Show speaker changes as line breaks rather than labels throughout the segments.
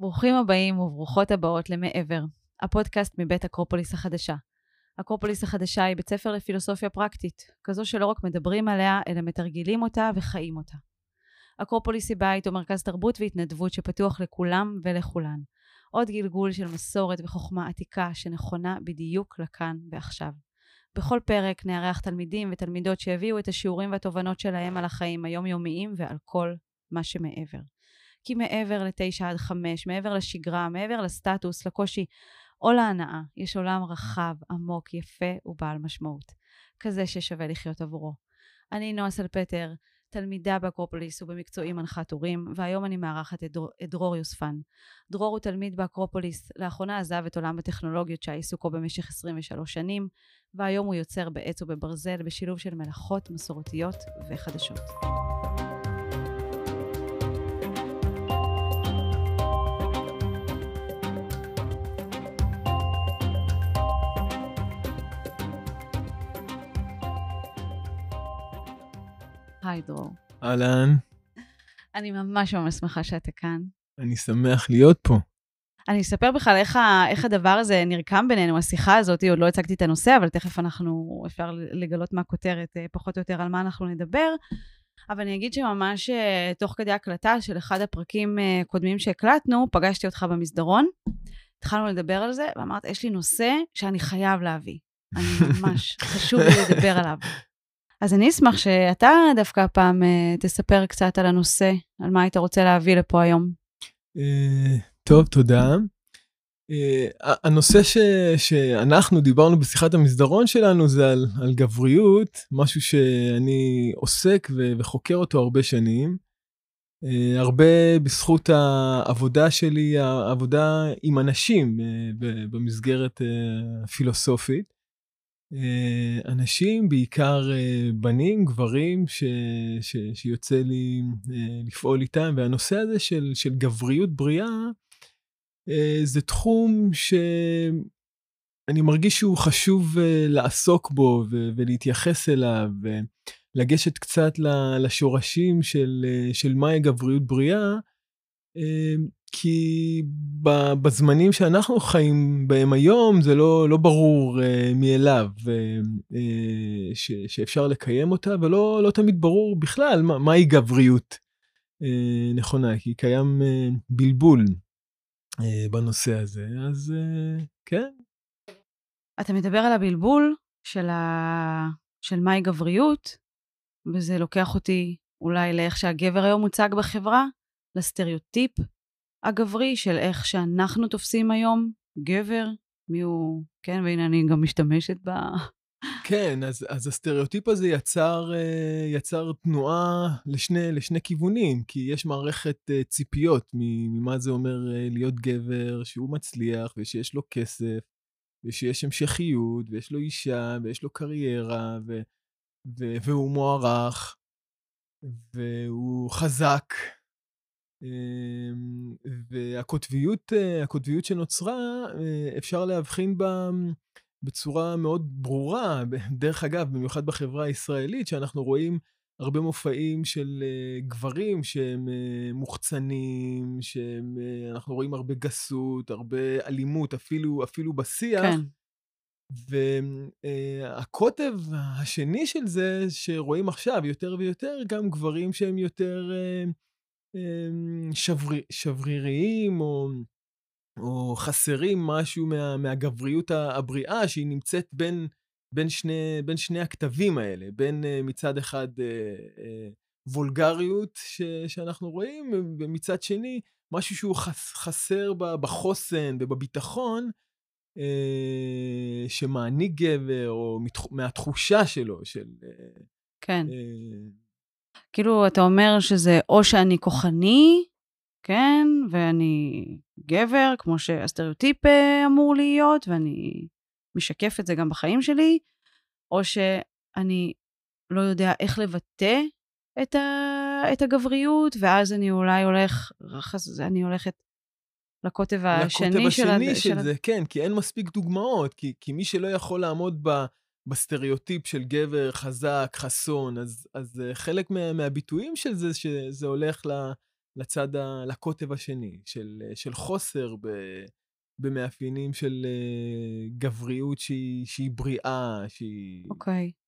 ברוכים הבאים וברוכות הבאות למעבר, הפודקאסט מבית אקרופוליס החדשה. אקרופוליס החדשה היא בית ספר לפילוסופיה פרקטית, כזו שלא רק מדברים עליה, אלא מתרגלים אותה וחיים אותה. אקרופוליס היא בית ומרכז תרבות והתנדבות שפתוח לכולם ולכולן. עוד גלגול של מסורת וחוכמה עתיקה שנכונה בדיוק לכאן ועכשיו. בכל פרק נארח תלמידים ותלמידות שיביאו את השיעורים והתובנות שלהם על החיים היומיומיים ועל כל מה שמעבר. כי מעבר לתשע עד חמש, מעבר לשגרה, מעבר לסטטוס, לקושי או להנאה, יש עולם רחב, עמוק, יפה ובעל משמעות. כזה ששווה לחיות עבורו. אני נועה סלפטר, תלמידה באקרופוליס ובמקצועי מנחת הורים, והיום אני מארחת את, דרור, את דרור יוספן. דרור הוא תלמיד באקרופוליס, לאחרונה עזב את עולם הטכנולוגיות שהיה עיסוקו במשך 23 שנים, והיום הוא יוצר בעץ ובברזל בשילוב של מלאכות מסורתיות וחדשות. היי דרור.
אהלן,
אני ממש ממש שמחה שאתה כאן.
אני שמח להיות פה.
אני אספר בכלל איך, ה, איך הדבר הזה נרקם בינינו, השיחה הזאת, עוד לא הצגתי את הנושא, אבל תכף אנחנו, אפשר לגלות מה הכותרת, אה, פחות או יותר על מה אנחנו נדבר. אבל אני אגיד שממש אה, תוך כדי הקלטה של אחד הפרקים אה, שהקלטנו, פגשתי אותך במסדרון, התחלנו לדבר על זה, ואמרת, יש לי נושא שאני חייב להביא. אני ממש, חשוב לי לדבר עליו. אז אני אשמח שאתה דווקא הפעם uh, תספר קצת על הנושא, על מה היית רוצה להביא לפה היום.
Uh, טוב, תודה. Uh, הנושא ש, שאנחנו דיברנו בשיחת המסדרון שלנו זה על, על גבריות, משהו שאני עוסק ו, וחוקר אותו הרבה שנים. הרבה בזכות העבודה שלי, העבודה עם אנשים במסגרת פילוסופית. אה, אנשים, בעיקר אה, בנים, גברים, ש, ש, שיוצא לי אה, לפעול איתם, והנושא הזה של, של גבריות בריאה, זה תחום שאני מרגיש שהוא חשוב לעסוק בו ולהתייחס אליו, ולגשת קצת לשורשים של, של מהי גבריות בריאה, כי בזמנים שאנחנו חיים בהם היום זה לא, לא ברור uh, מאליו uh, uh, ש, שאפשר לקיים אותה, ולא לא תמיד ברור בכלל מה, מהי גבריות uh, נכונה, כי קיים uh, בלבול uh, בנושא הזה, אז uh, כן.
אתה מדבר על הבלבול של, ה... של מהי גבריות, וזה לוקח אותי אולי לאיך שהגבר היום מוצג בחברה, לסטריאוטיפ הגברי של איך שאנחנו תופסים היום גבר, מי הוא, כן, והנה אני גם משתמשת ב...
כן, אז, אז הסטריאוטיפ הזה יצר, אה, יצר תנועה לשני, לשני כיוונים, כי יש מערכת אה, ציפיות ממה זה אומר אה, להיות גבר, שהוא מצליח ושיש לו כסף, ושיש המשכיות, ויש לו אישה, ויש לו קריירה, ו, ו, והוא מוערך, והוא חזק, והקוטביות אה, הקוטביות שנוצרה, אה, אפשר להבחין בה בצורה מאוד ברורה, דרך אגב, במיוחד בחברה הישראלית, שאנחנו רואים הרבה מופעים של אה, גברים שהם מוחצנים, שאנחנו רואים הרבה גסות, הרבה אלימות, אפילו, אפילו בשיח. כן. והקוטב השני של זה, שרואים עכשיו יותר ויותר, גם גברים שהם יותר... אמ, שבר, שבריריים או, או חסרים משהו מה, מהגבריות הבריאה שהיא נמצאת בין, בין, שני, בין שני הכתבים האלה, בין אה, מצד אחד אה, אה, וולגריות ש, שאנחנו רואים, ומצד שני משהו שהוא חס, חסר בחוסן ובביטחון שמעניק גבר, או מהתחושה שלו, של...
כן. כאילו, אתה אומר שזה או שאני כוחני, כן, ואני גבר, כמו שהסטריאוטיפ אה, אמור להיות, ואני משקף את זה גם בחיים שלי, או שאני לא יודע איך לבטא את, ה, את הגבריות, ואז אני אולי הולך, אני הולכת לקוטב השני
לקוטב של... לקוטב השני של, של זה, כן, כי אין מספיק דוגמאות, כי, כי מי שלא יכול לעמוד ב... בסטריאוטיפ של גבר חזק, חסון, אז, אז אה, חלק מה, מהביטויים של זה, שזה הולך ל, לצד, ה, לקוטב השני, של, של חוסר ב, במאפיינים של אה, גבריות שהיא, שהיא בריאה, שהיא...
אוקיי. אוקיי.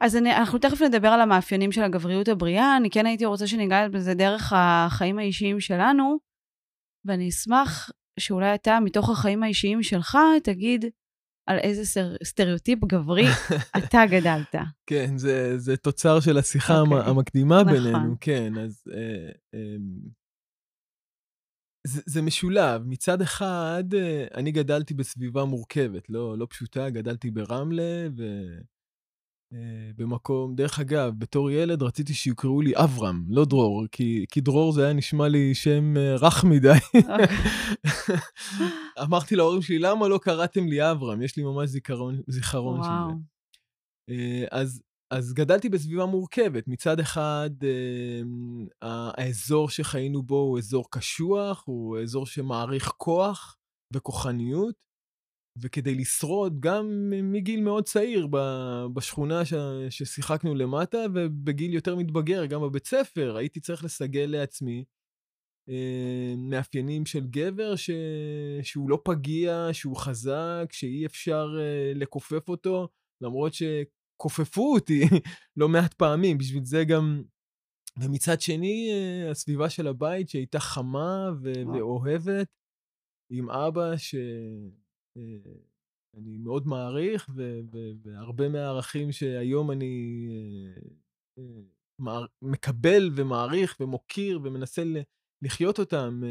אז אני, אנחנו תכף נדבר על המאפיינים של הגבריות הבריאה, אני כן הייתי רוצה שניגע בזה דרך החיים האישיים שלנו, ואני אשמח שאולי אתה, מתוך החיים האישיים שלך, תגיד על איזה סר, סטריאוטיפ גברי אתה גדלת.
כן, זה, זה תוצר של השיחה okay. אוקיי. המקדימה נכון. בינינו, כן, אז... אה, אה, זה, זה משולב. מצד אחד, אה, אני גדלתי בסביבה מורכבת, לא, לא פשוטה, גדלתי ברמלה, ו... אה, במקום, דרך אגב, בתור ילד רציתי שיקראו לי אברהם, לא דרור, כי, כי דרור זה היה נשמע לי שם אה, רך מדי. אמרתי להורים שלי, למה לא קראתם לי אברהם? יש לי ממש זיכרון, זיכרון של זה. אה, אז, אז גדלתי בסביבה מורכבת. מצד אחד, האזור שחיינו בו הוא אזור קשוח, הוא אזור שמעריך כוח וכוחניות. וכדי לשרוד גם מגיל מאוד צעיר בשכונה ש... ששיחקנו למטה, ובגיל יותר מתבגר, גם בבית ספר, הייתי צריך לסגל לעצמי אה, מאפיינים של גבר ש... שהוא לא פגיע, שהוא חזק, שאי אפשר אה, לכופף אותו, למרות שכופפו אותי לא מעט פעמים, בשביל זה גם... ומצד שני, אה, הסביבה של הבית שהייתה חמה ו... ואוהבת, עם אבא ש... אה, אני מאוד מעריך, והרבה מהערכים שהיום אני אה, אה, מקבל ומעריך ומוקיר ומנסה לחיות אותם,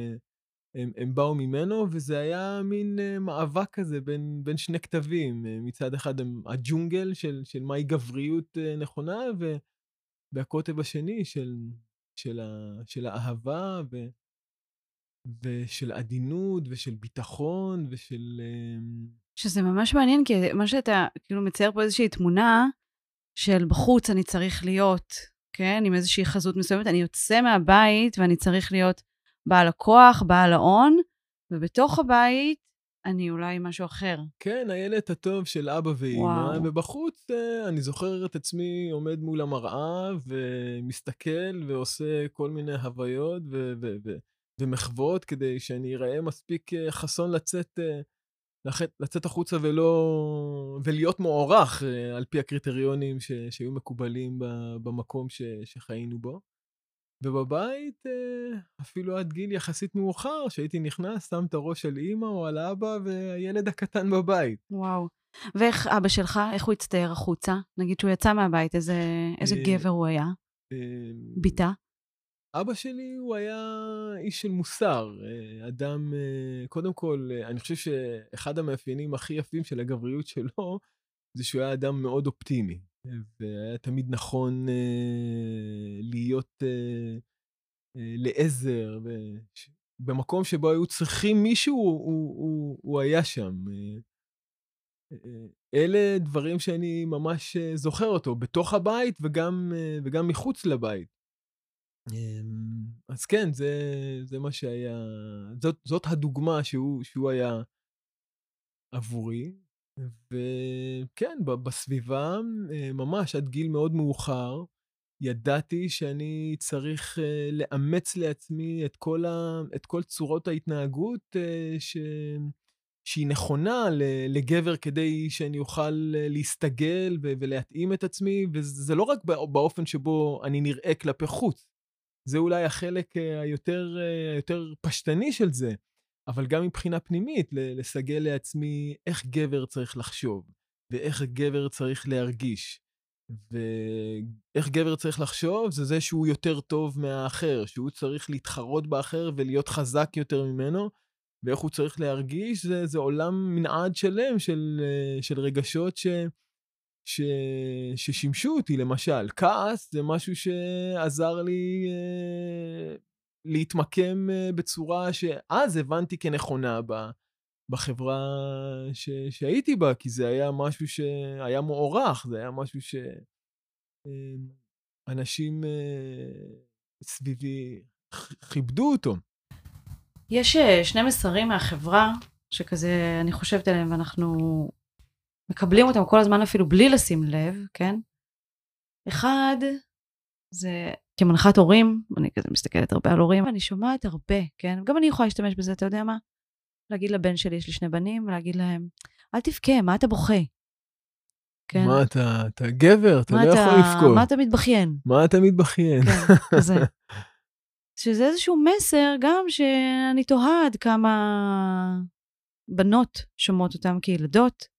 הם, הם באו ממנו, וזה היה מין מאבק כזה בין, בין שני כתבים. מצד אחד הג'ונגל של, של מהי גבריות נכונה, והקוטב השני של, של, ה, של האהבה, ו, ושל עדינות, ושל ביטחון, ושל... אמ,
שזה ממש מעניין, כי מה שאתה כאילו מצייר פה איזושהי תמונה של בחוץ אני צריך להיות, כן, עם איזושהי חזות מסוימת, אני יוצא מהבית ואני צריך להיות בעל הכוח, בעל ההון, ובתוך הבית אני אולי משהו אחר.
כן, הילד הטוב של אבא ואימא, ובחוץ אה, אני זוכר את עצמי עומד מול המראה ומסתכל ועושה כל מיני הוויות ו... ו-, ו- ומחוות כדי שאני אראה מספיק אה, חסון לצאת, אה, לצאת החוצה ולא... ולהיות מוערך אה, על פי הקריטריונים ש, שהיו מקובלים במקום ש, שחיינו בו. ובבית, אפילו עד גיל יחסית מאוחר, שהייתי נכנס, שם את הראש על אימא או על אבא והילד הקטן בבית.
וואו. ואיך אבא שלך, איך הוא הצטייר החוצה? נגיד שהוא יצא מהבית, איזה, איזה גבר הוא היה? בתה?
אבא שלי הוא היה איש של מוסר, אה, אדם, אה, קודם כל, אה, אני חושב שאחד המאפיינים הכי יפים של הגבריות שלו, זה שהוא היה אדם מאוד אופטימי, והיה תמיד נכון להיות לעזר, ובמקום שבו היו צריכים מישהו, הוא, הוא, הוא היה שם. אלה דברים שאני ממש זוכר אותו, בתוך הבית וגם, וגם מחוץ לבית. אמ, אז כן, זה, זה מה שהיה, זאת, זאת הדוגמה שהוא, שהוא היה עבורי. וכן, בסביבה, אה, ממש עד גיל מאוד מאוחר, ידעתי שאני צריך uh, לאמץ לעצמי את כל, ה, את כל צורות ההתנהגות uh, ש, שהיא נכונה לגבר כדי שאני אוכל להסתגל ולהתאים את עצמי, וזה לא רק באופן שבו אני נראה כלפי חוץ, זה אולי החלק אה, היותר, אה, היותר פשטני של זה, אבל גם מבחינה פנימית, לסגל לעצמי איך גבר צריך לחשוב, ואיך גבר צריך להרגיש. ואיך גבר צריך לחשוב זה זה שהוא יותר טוב מהאחר, שהוא צריך להתחרות באחר ולהיות חזק יותר ממנו, ואיך הוא צריך להרגיש זה, זה עולם מנעד שלם של, אה, של רגשות ש... ש... ששימשו אותי, למשל. כעס זה משהו שעזר לי אה, להתמקם אה, בצורה שאז הבנתי כנכונה ב... בחברה ש... שהייתי בה, כי זה היה משהו שהיה מוערך, זה היה משהו שאנשים אה, אה, סביבי כיבדו אותו.
יש אה, שני מסרים מהחברה שכזה אני חושבת עליהם ואנחנו מקבלים אותם כל הזמן אפילו בלי לשים לב, כן? אחד, זה כמנחת הורים, אני כזה מסתכלת הרבה על הורים, אני שומעת הרבה, כן? גם אני יכולה להשתמש בזה, אתה יודע מה? להגיד לבן שלי, יש לי שני בנים, ולהגיד להם, אל תבכה, מה אתה בוכה?
כן. מה אתה, אתה גבר, אתה לא אתה, יכול לבכות.
מה אתה מתבכיין?
מה אתה מתבכיין?
כן, כזה. שזה איזשהו מסר גם שאני תוהה עד כמה בנות שומעות אותם כילדות,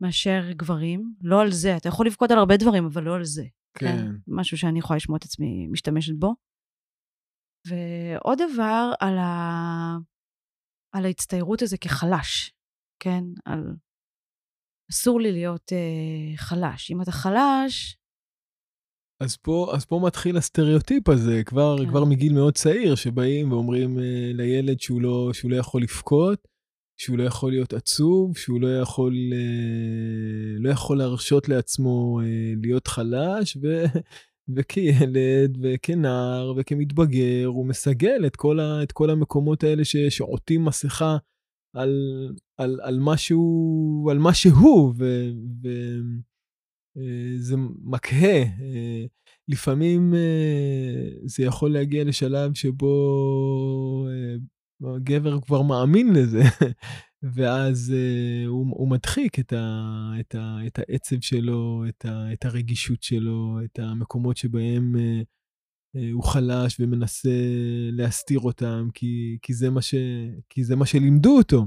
מאשר גברים. לא על זה, אתה יכול לבכות על הרבה דברים, אבל לא על זה. כן. כן. משהו שאני יכולה לשמוע את עצמי משתמשת בו. ועוד דבר, על, ה... על ההצטיירות הזה כחלש, כן? על... אסור לי להיות אה, חלש. אם אתה חלש...
אז פה, אז פה מתחיל הסטריאוטיפ הזה, כבר, כן. כבר מגיל מאוד צעיר, שבאים ואומרים אה, לילד שהוא לא, שהוא לא יכול לבכות, שהוא לא יכול להיות עצוב, שהוא לא יכול, אה, לא יכול להרשות לעצמו אה, להיות חלש, ו, וכילד וכנער וכמתבגר, הוא מסגל את כל, ה, את כל המקומות האלה ש, שעוטים מסכה על, על, על, משהו, על מה שהוא, וזה אה, מקהה. לפעמים זה יכול להגיע לשלב שבו הגבר כבר מאמין לזה, ואז uh, הוא, הוא מדחיק את, ה, את, ה, את העצב שלו, את, ה, את הרגישות שלו, את המקומות שבהם uh, uh, הוא חלש ומנסה להסתיר אותם, כי, כי, זה מה ש, כי זה מה שלימדו אותו.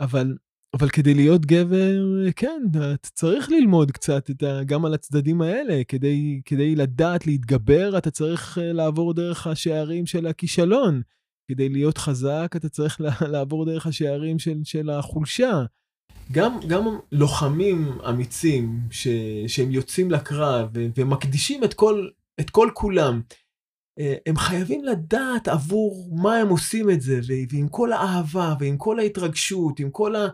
אבל, אבל כדי להיות גבר, כן, אתה צריך ללמוד קצת את ה, גם על הצדדים האלה. כדי, כדי לדעת להתגבר, אתה צריך לעבור דרך השערים של הכישלון. כדי להיות חזק, אתה צריך לעבור דרך השערים של, של החולשה. גם, גם לוחמים אמיצים ש, שהם יוצאים לקרב ומקדישים את כל, את כל כולם, אה, הם חייבים לדעת עבור מה הם עושים את זה, ועם כל האהבה, ועם כל ההתרגשות, עם כל ה...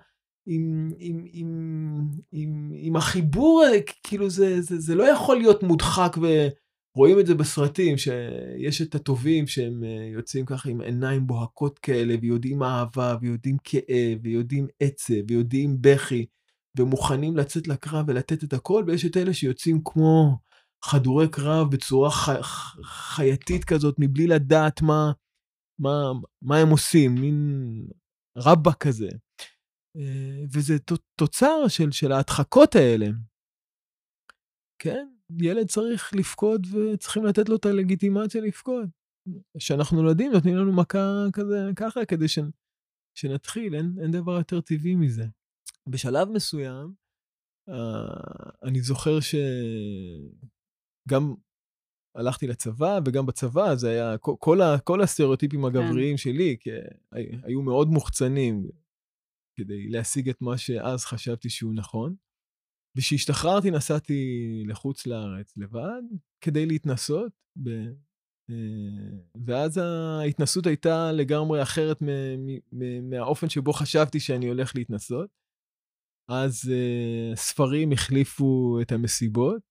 עם, עם, עם, עם, עם החיבור, כאילו זה, זה, זה לא יכול להיות מודחק ו... רואים את זה בסרטים, שיש את הטובים שהם אה, יוצאים ככה עם עיניים בוהקות כאלה, ויודעים אהבה, ויודעים כאב, ויודעים עצב, ויודעים בכי, ומוכנים לצאת לקרב ולתת את הכל, ויש את אלה שיוצאים כמו חדורי קרב בצורה חי... חייתית כזאת, מבלי לדעת מה, מה, מה הם עושים, מין רבאק כזה. אה, וזה תוצר של, של ההדחקות האלה. כן, ילד צריך לפקוד וצריכים לתת לו את הלגיטימציה לפקוד. כשאנחנו נולדים נותנים לנו מכה כזה ככה כדי ש... שנתחיל, אין, אין דבר יותר טבעי מזה. בשלב מסוים, uh, אני זוכר שגם הלכתי לצבא, וגם בצבא זה היה, כל, כל, ה, כל הסטריאוטיפים כן. הגבריים שלי כי, היו מאוד מוחצנים כדי להשיג את מה שאז חשבתי שהוא נכון. וכשהשתחררתי נסעתי לחוץ לארץ לבד כדי להתנסות, ב... אה, ואז ההתנסות הייתה לגמרי אחרת מהאופן שבו חשבתי שאני הולך להתנסות. אז uh, ספרים החליפו את המסיבות,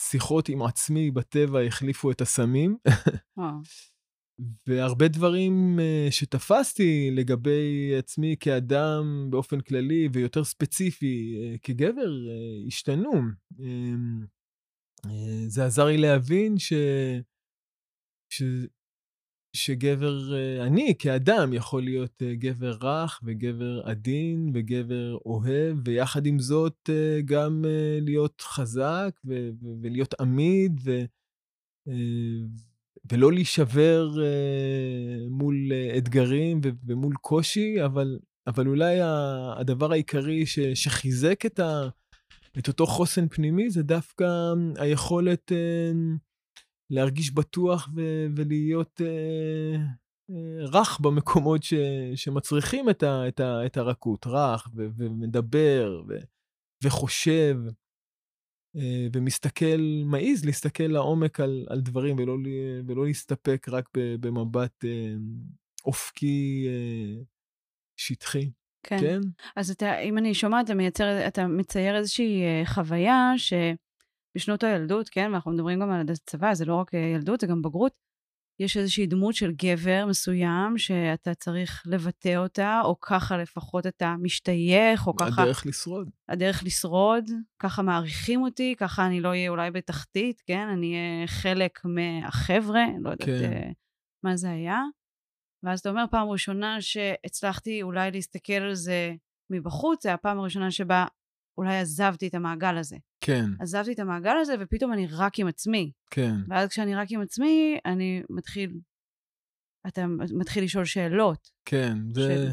ושיחות עם עצמי בטבע החליפו את הסמים. והרבה דברים uh, שתפסתי לגבי עצמי כאדם באופן כללי ויותר ספציפי uh, כגבר uh, השתנו. Uh, זה עזר לי להבין ש... ש... שגבר, אני כאדם יכול להיות גבר רך וגבר עדין וגבר אוהב, ויחד עם זאת גם להיות חזק ו- ולהיות עמיד ו... ולא להישבר אה, מול אה, אתגרים ו- ומול קושי, אבל, אבל אולי ה- הדבר העיקרי ש- שחיזק את, ה- את אותו חוסן פנימי זה דווקא היכולת אה, להרגיש בטוח ו- ולהיות אה, אה, רך במקומות ש- שמצריכים את, ה- את, ה- את הרכות, רך ו- ומדבר ו- וחושב. אה, ומסתכל, מעז להסתכל לעומק על, על דברים ולא, ולא להסתפק רק במבט אה, אופקי אה, שטחי.
כן. כן. אז אתה, אם אני שומעת, אתה, מייצר, אתה מצייר איזושהי חוויה שבשנות הילדות, כן, ואנחנו מדברים גם על הצבא, זה לא רק ילדות, זה גם בגרות, יש איזושהי דמות של גבר מסוים שאתה צריך לבטא אותה, או ככה לפחות אתה משתייך, או ככה...
הדרך לשרוד.
הדרך לשרוד, ככה מעריכים אותי, ככה אני לא אהיה אולי בתחתית, כן? אני אהיה חלק מהחבר'ה, לא יודעת
כן.
אה, מה זה היה. ואז אתה אומר, פעם ראשונה שהצלחתי אולי להסתכל על זה מבחוץ, זה הפעם הראשונה שבה אולי עזבתי את המעגל הזה.
כן,
עזבתי את המעגל הזה, ופתאום אני רק עם עצמי.
כן,
ואז כשאני רק עם עצמי, אני מתחיל... אתה מתחיל לשאול שאלות.
כן. זה,
של-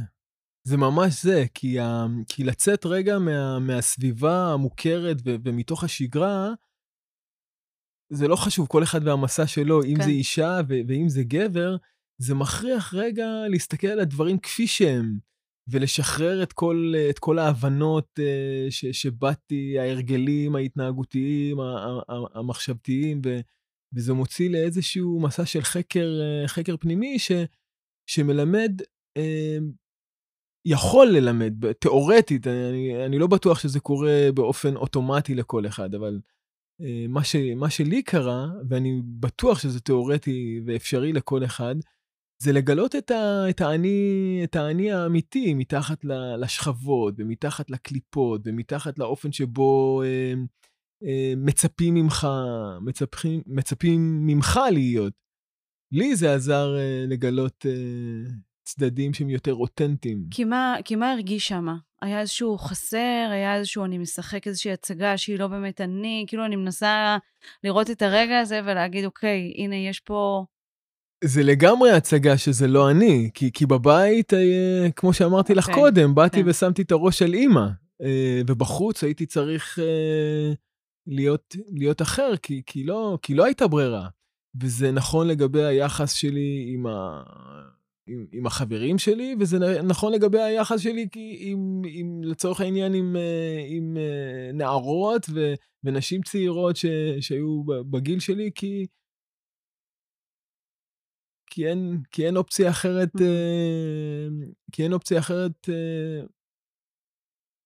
זה ממש זה, כי, ה, כי לצאת רגע מה, מהסביבה המוכרת ו, ומתוך השגרה, זה לא חשוב, כל אחד והמסע שלו, אם
כן.
זה אישה ו, ואם זה גבר, זה מכריח רגע להסתכל על הדברים כפי שהם, ולשחרר את כל, את כל ההבנות אה, ש, שבאתי, ההרגלים ההתנהגותיים, המחשבתיים, ו, וזה מוציא לאיזשהו מסע של חקר, אה, חקר פנימי ש, שמלמד, אה, יכול ללמד, תיאורטית, אני, אני לא בטוח שזה קורה באופן אוטומטי לכל אחד, אבל מה, ש, מה שלי קרה, ואני בטוח שזה תיאורטי ואפשרי לכל אחד, זה לגלות את, האני, האמיתי מתחת לשכבות, ומתחת לקליפות, ומתחת לאופן שבו אה, אה, מצפים ממך, מצפים, מצפים ממך להיות. לי זה עזר אה, לגלות אה, צדדים שהם יותר אותנטיים.
כי מה, הרגיש שם? היה איזשהו חסר, היה איזשהו, אני משחק איזושהי הצגה שהיא לא באמת אני, כאילו אני מנסה לראות את הרגע הזה ולהגיד, אוקיי, הנה, יש פה...
זה לגמרי הצגה שזה לא אני, כי, כי בבית, אה, כמו שאמרתי לך
אוקיי,
קודם, באתי
כן.
ושמתי את הראש על אימא, אה, ובחוץ הייתי צריך אה, להיות, להיות אחר, כי, כי, לא, כי לא הייתה ברירה. וזה נכון לגבי היחס שלי עם, ה, עם, עם החברים שלי, וזה נכון לגבי היחס שלי כי עם, עם, לצורך העניין עם, עם נערות ו, ונשים צעירות ש, שהיו בגיל שלי, כי... כי אין, כי אין אופציה אחרת. אה, כי אין אופציה אחרת אה,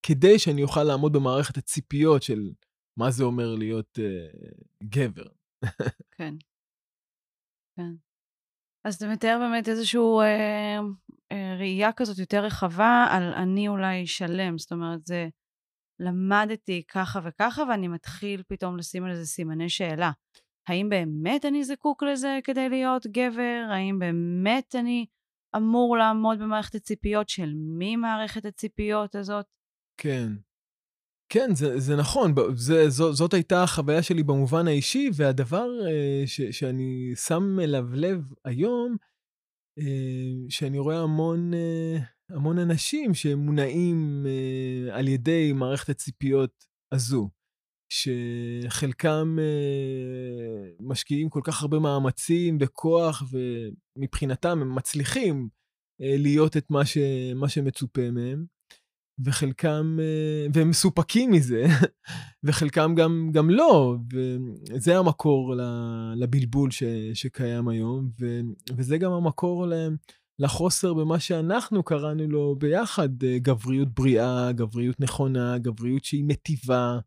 כדי שאני אוכל לעמוד במערכת הציפיות של מה זה אומר להיות אה, גבר.
כן. כן. אז אתה מתאר באמת איזושהי אה, אה, ראייה כזאת יותר רחבה על אני אולי שלם. זאת אומרת, זה למדתי ככה וככה, ואני מתחיל פתאום לשים על זה סימני שאלה. האם באמת אני זקוק לזה כדי להיות גבר? האם באמת אני אמור לעמוד במערכת הציפיות של מי מערכת הציפיות הזאת?
כן. כן, זה, זה נכון, זה, זו, זאת הייתה החוויה שלי במובן האישי, והדבר אה, ש, שאני שם אליו לב היום, אה, שאני רואה המון, אה, המון אנשים שמונעים על ידי מערכת הציפיות הזו, שחלקם אה, משקיעים כל כך הרבה מאמצים וכוח, ומבחינתם הם מצליחים אה, להיות את מה, ש, מה שמצופה מהם. וחלקם, אה, והם מסופקים מזה, וחלקם גם, גם לא, וזה המקור לבלבול ש, שקיים היום, ו, וזה גם המקור ל, לחוסר במה שאנחנו קראנו לו ביחד, גבריות בריאה, גבריות נכונה, גבריות שהיא מטיבה,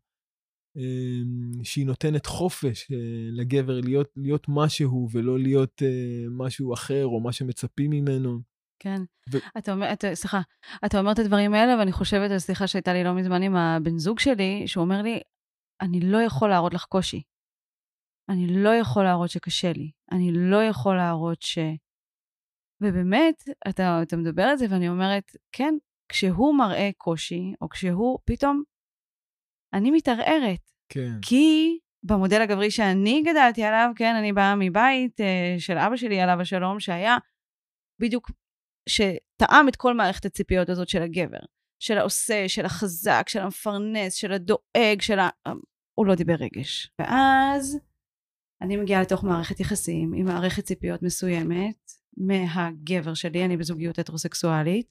שהיא נותנת חופש אה, לגבר להיות, להיות משהו ולא להיות אה, משהו אחר או מה שמצפים ממנו.
כן.
ו-
אתה אומר, אתה, סליחה, אתה אומר את הדברים האלה, ואני חושבת על שיחה שהייתה לי לא מזמן עם הבן זוג שלי, שהוא אומר לי, אני לא יכול להראות לך קושי. אני לא יכול להראות שקשה לי. אני לא יכול להראות ש... ובאמת, אתה, אתה מדבר על זה, ואני אומרת, כן, כשהוא מראה קושי, או כשהוא, פתאום, אני מתערערת.
כן,
כי במודל הגברי שאני גדלתי עליו, כן, אני באה מבית אה, של אבא שלי, עליו השלום, שהיה בדיוק, שטעם את כל מערכת הציפיות הזאת של הגבר. של העושה, של החזק, של המפרנס, של הדואג, של ה... הוא לא דיבר רגש. ואז אני מגיעה לתוך מערכת יחסים עם מערכת ציפיות מסוימת מהגבר שלי, אני בזוגיות הטרוסקסואלית,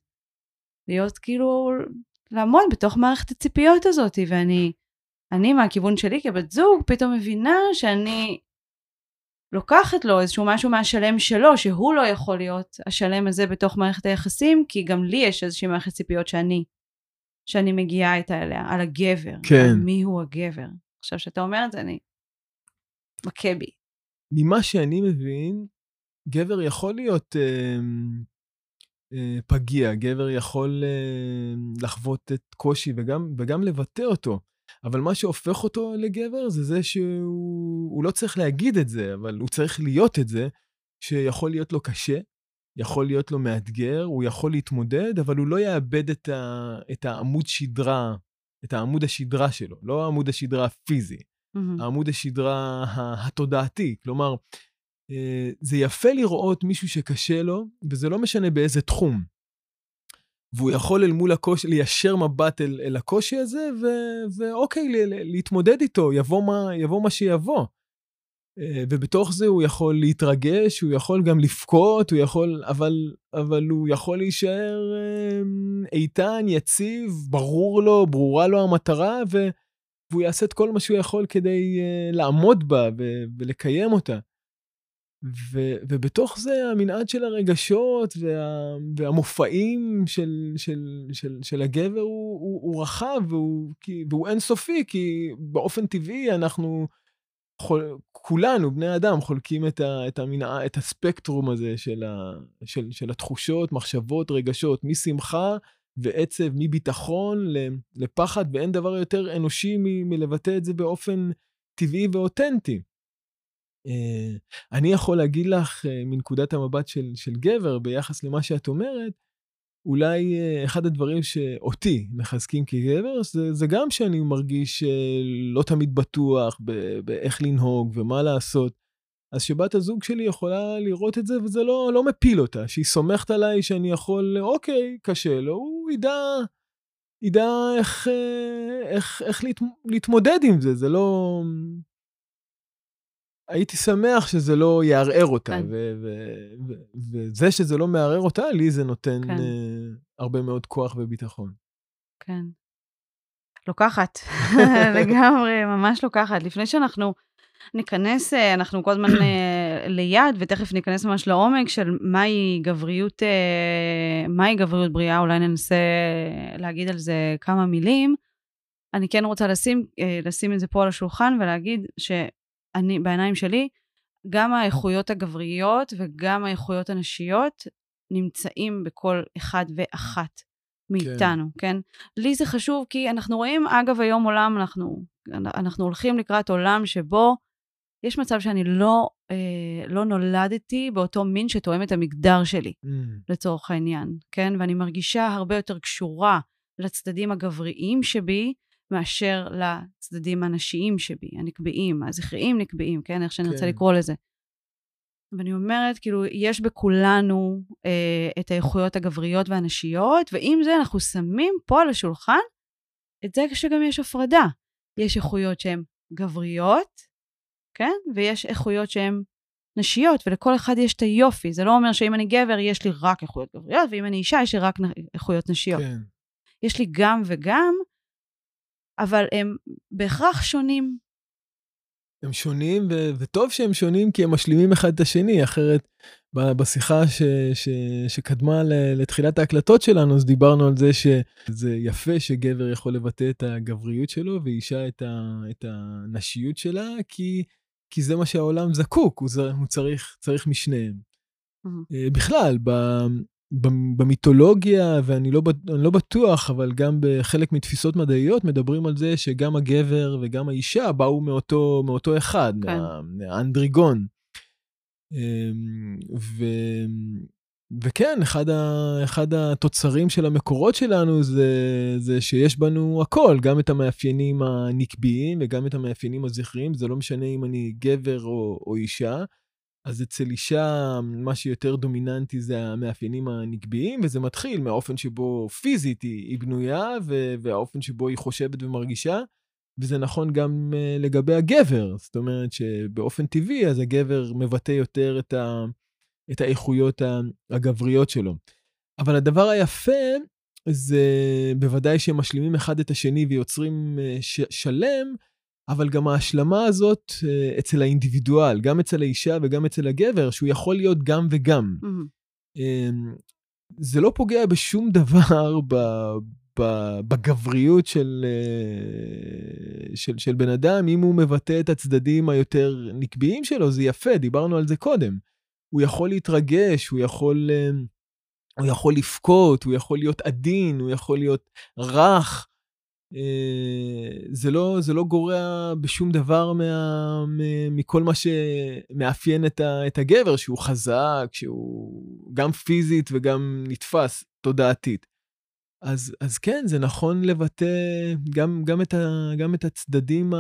להיות כאילו, לעמוד בתוך מערכת הציפיות הזאת, ואני, אני מהכיוון שלי כבת זוג, פתאום מבינה שאני לוקחת לו איזשהו משהו מהשלם שלו, שהוא לא יכול להיות השלם הזה בתוך מערכת היחסים, כי גם לי יש איזושהי מערכת ציפיות שאני, שאני מגיעה איתה אליה, על הגבר.
כן.
על מי הוא הגבר. עכשיו, שאתה אומר את זה, אני... מכה בי.
ממה שאני מבין, גבר יכול להיות אה, פגיע, גבר יכול אה, לחוות את קושי וגם, וגם לבטא אותו. אבל מה שהופך אותו לגבר זה זה שהוא לא צריך להגיד את זה, אבל הוא צריך להיות את זה, שיכול להיות לו קשה, יכול להיות לו מאתגר, הוא יכול להתמודד, אבל הוא לא יאבד את, ה, את העמוד שדרה, את העמוד השדרה שלו, לא עמוד השדרה הפיזי, mm-hmm. העמוד השדרה התודעתי. כלומר, אה, זה יפה לראות מישהו שקשה לו, וזה לא משנה באיזה תחום. והוא יכול אל מול הקושי, ליישר מבט אל, אל הקושי הזה, ו, ואוקיי, ל, ל, להתמודד איתו, יבוא מה, יבוא מה שיבוא. אה, ובתוך זה הוא יכול להתרגש, הוא יכול גם לבכות, הוא יכול, אבל, אבל הוא יכול להישאר אה, איתן, יציב, ברור לו, ברורה לו המטרה, ו, והוא יעשה את כל מה שהוא יכול כדי לעמוד בה ולקיים אותה. ו, ובתוך זה המנעד של הרגשות וה, והמופעים של, של, של, של הגבר הוא, הוא, הוא רחב והוא, כי, והוא אינסופי, כי באופן טבעי אנחנו, חול, כולנו, בני אדם, חולקים את, ה, את, המנע, את הספקטרום הזה של, ה, של, של התחושות, מחשבות, רגשות, משמחה ועצב, מביטחון לפחד, ואין דבר יותר אנושי מלבטא את זה באופן טבעי ואותנטי. אה, אני יכול להגיד לך אה, מנקודת המבט של, של גבר ביחס למה שאת אומרת, אולי אה, אחד הדברים שאותי מחזקים כגבר, זה, זה גם שאני מרגיש לא תמיד בטוח באיך לנהוג ומה לעשות. אז שבת הזוג שלי יכולה לראות את זה וזה לא, לא מפיל אותה, שהיא סומכת עליי שאני יכול, אוקיי, קשה לו, הוא ידע, ידע איך, איך, איך להת, להתמודד עם זה, זה לא... הייתי שמח שזה לא יערער אותה, כן. וזה שזה לא מערער אותה, לי זה נותן כן. uh, הרבה מאוד כוח וביטחון.
כן. לוקחת, לגמרי, ממש לוקחת. לפני שאנחנו ניכנס, אה, אנחנו כל הזמן uh, ליד, ותכף ניכנס ממש לעומק של מהי גבריות, מהי גבריות בריאה, אולי ננסה להגיד על זה כמה מילים. אני כן רוצה לשים, לשים את זה פה על השולחן ולהגיד ש... אני, בעיניים שלי, גם האיכויות הגבריות וגם האיכויות הנשיות נמצאים בכל אחד ואחת מאיתנו, כן. כן? לי זה חשוב כי אנחנו רואים, אגב, היום עולם, אנחנו, אנחנו הולכים לקראת עולם שבו יש מצב שאני לא, אה, לא נולדתי באותו מין שתואם את המגדר שלי, mm. לצורך העניין, כן? ואני מרגישה הרבה יותר קשורה לצדדים הגבריים שבי, מאשר לצדדים הנשיים שבי, הנקביים, הזכריים נקביים, כן? איך שאני כן. רוצה לקרוא לזה. ואני אומרת, כאילו, יש בכולנו אה, את האיכויות הגבריות והנשיות, ועם זה אנחנו שמים פה על השולחן את זה שגם יש הפרדה. יש איכויות שהן גבריות, כן? ויש איכויות שהן נשיות, ולכל אחד יש את היופי. זה לא אומר שאם אני גבר, יש לי רק איכויות גבריות, ואם אני אישה, יש לי רק איכויות נשיות. כן. יש לי גם וגם, אבל הם בהכרח שונים.
הם שונים, ו- וטוב שהם שונים כי הם משלימים אחד את השני, אחרת בשיחה ש- ש- שקדמה לתחילת ההקלטות שלנו, אז דיברנו על זה שזה יפה שגבר יכול לבטא את הגבריות שלו ואישה את, ה- את הנשיות שלה, כי, כי זה מה שהעולם זקוק, הוא, הוא צריך, צריך משניהם. Mm-hmm. בכלל, במיתולוגיה, ואני לא, לא בטוח, אבל גם בחלק מתפיסות מדעיות מדברים על זה שגם הגבר וגם האישה באו מאותו, מאותו אחד, כן. מה, מהאנדריגון. אמ, ו, וכן, אחד, ה, אחד התוצרים של המקורות שלנו זה, זה שיש בנו הכל, גם את המאפיינים הנקביים וגם את המאפיינים הזכריים, זה לא משנה אם אני גבר או, או אישה. אז אצל אישה, מה שיותר דומיננטי זה המאפיינים הנקביים, וזה מתחיל מהאופן שבו פיזית היא, היא בנויה, והאופן שבו היא חושבת ומרגישה, וזה נכון גם uh, לגבי הגבר. זאת אומרת שבאופן טבעי, אז הגבר מבטא יותר את, ה, את האיכויות הגבריות שלו. אבל הדבר היפה זה בוודאי שהם משלימים אחד את השני ויוצרים uh, ש- שלם, אבל גם ההשלמה הזאת אה, אצל האינדיבידואל, גם אצל האישה וגם אצל הגבר, שהוא יכול להיות גם וגם. Mm-hmm. זה לא פוגע בשום דבר ב, בגבריות של, אה, של, של בן אדם, אם הוא מבטא את הצדדים היותר נקביים שלו, זה יפה, דיברנו על זה קודם. הוא יכול להתרגש, הוא יכול, אה, הוא יכול לבכות, הוא יכול להיות עדין, הוא יכול להיות רך. אה, זה לא, זה לא גורע בשום דבר מה, מכל מה שמאפיין את, ה, את הגבר, שהוא חזק, שהוא גם פיזית וגם נתפס תודעתית. אז, אז כן, זה נכון לבטא גם, גם, את, ה, גם את הצדדים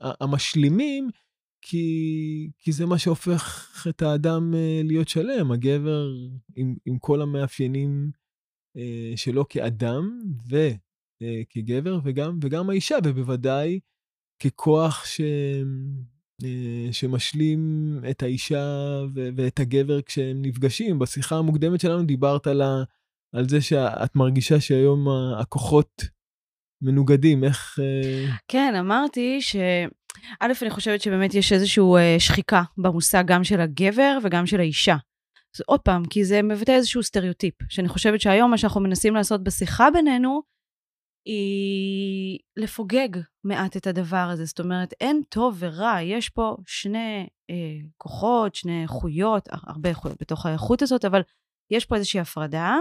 המשלימים, כי, כי זה מה שהופך את האדם אה, להיות שלם, הגבר עם, עם כל המאפיינים אה, שלו כאדם וכגבר, אה, וגם, וגם האישה, ובוודאי ככוח ש, שמשלים את האישה ואת הגבר כשהם נפגשים. בשיחה המוקדמת שלנו דיברת על, ה, על זה שאת מרגישה שהיום הכוחות מנוגדים, איך...
כן, אמרתי ש... א', אני חושבת שבאמת יש איזושהי uh, שחיקה במושג גם של הגבר וגם של האישה. אז עוד פעם, כי זה מבטא איזשהו סטריאוטיפ, שאני חושבת שהיום מה שאנחנו מנסים לעשות בשיחה בינינו, היא לפוגג מעט את הדבר הזה. זאת אומרת, אין טוב ורע, יש פה שני אה, כוחות, שני איכויות, הרבה איכויות בתוך האיכות הזאת, אבל יש פה איזושהי הפרדה,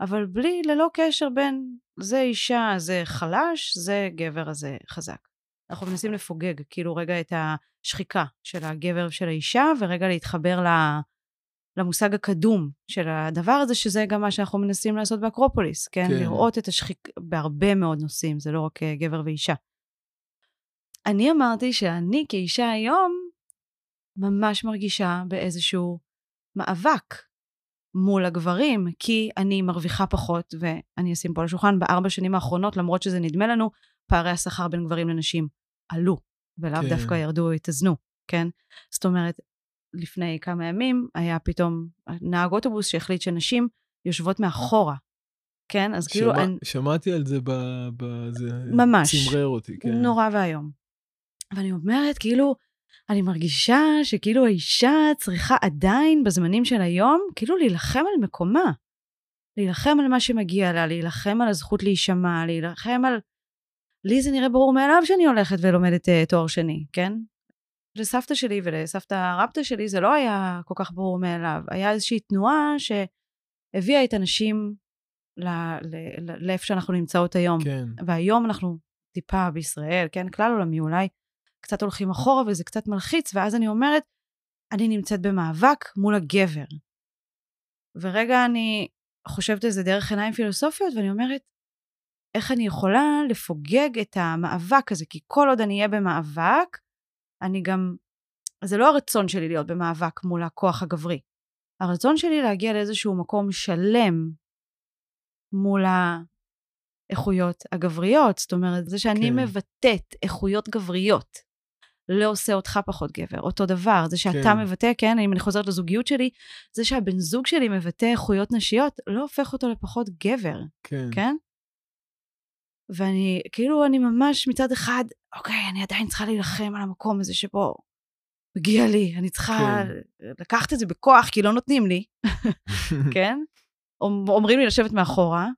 אבל בלי, ללא קשר בין זה אישה, זה חלש, זה גבר, הזה חזק. אנחנו מנסים לפוגג כאילו רגע את השחיקה של הגבר ושל האישה, ורגע להתחבר למושג הקדום של הדבר הזה, שזה גם מה שאנחנו מנסים לעשות באקרופוליס, כן? כן. לראות את השחיק בהרבה מאוד נושאים, זה לא רק אה, גבר ואישה. אני אמרתי שאני כאישה היום ממש מרגישה באיזשהו מאבק מול הגברים, כי אני מרוויחה פחות, ואני אשים פה על השולחן, בארבע שנים האחרונות, למרות שזה נדמה לנו, פערי השכר בין גברים לנשים עלו, ולאו כן. דווקא ירדו או התאזנו, כן? זאת אומרת, לפני כמה ימים היה פתאום נהג אוטובוס שהחליט שנשים יושבות מאחורה, כן? אז כאילו... שמע,
אני... שמעתי על זה, זה ממש. צמרר אותי, כן.
נורא ואיום. ואני אומרת, כאילו, אני מרגישה שכאילו האישה צריכה עדיין, בזמנים של היום, כאילו להילחם על מקומה. להילחם על מה שמגיע לה, להילחם על הזכות להישמע, להילחם על לי זה נראה ברור מאליו שאני הולכת ולומדת uh, תואר שני, כן? לסבתא שלי ולסבתא רבתא שלי זה לא היה כל כך ברור מאליו. היה איזושהי תנועה שהביאה את הנשים לאיפה שאנחנו נמצאות היום.
כן.
והיום אנחנו טיפה בישראל, כן? כלל עולמי אולי, קצת הולכים אחורה וזה קצת מלחיץ, ואז אני אומרת, אני נמצאת במאבק מול הגבר. ורגע אני חושבת על זה דרך עיניים פילוסופיות, ואני אומרת, איך אני יכולה לפוגג את המאבק הזה, כי כל עוד אני אהיה במאבק, אני גם, זה לא הרצון שלי להיות במאבק מול הכוח הגברי. הרצון שלי להגיע לאיזשהו מקום שלם מול האיכויות הגבריות, זאת אומרת, זה שאני כן. מבטאת איכויות גבריות, לא עושה אותך פחות גבר. אותו דבר, זה שאתה כן. מבטא, כן, אם אני חוזרת לזוגיות שלי, זה שהבן זוג שלי מבטא איכויות נשיות, לא הופך אותו לפחות גבר.
כן.
כן? ואני, כאילו, אני ממש מצד אחד, אוקיי, אני עדיין צריכה להילחם על המקום הזה שבו מגיע לי, אני צריכה כן. לקחת את זה בכוח, כי לא נותנים לי, כן? אומרים לי לשבת מאחורה.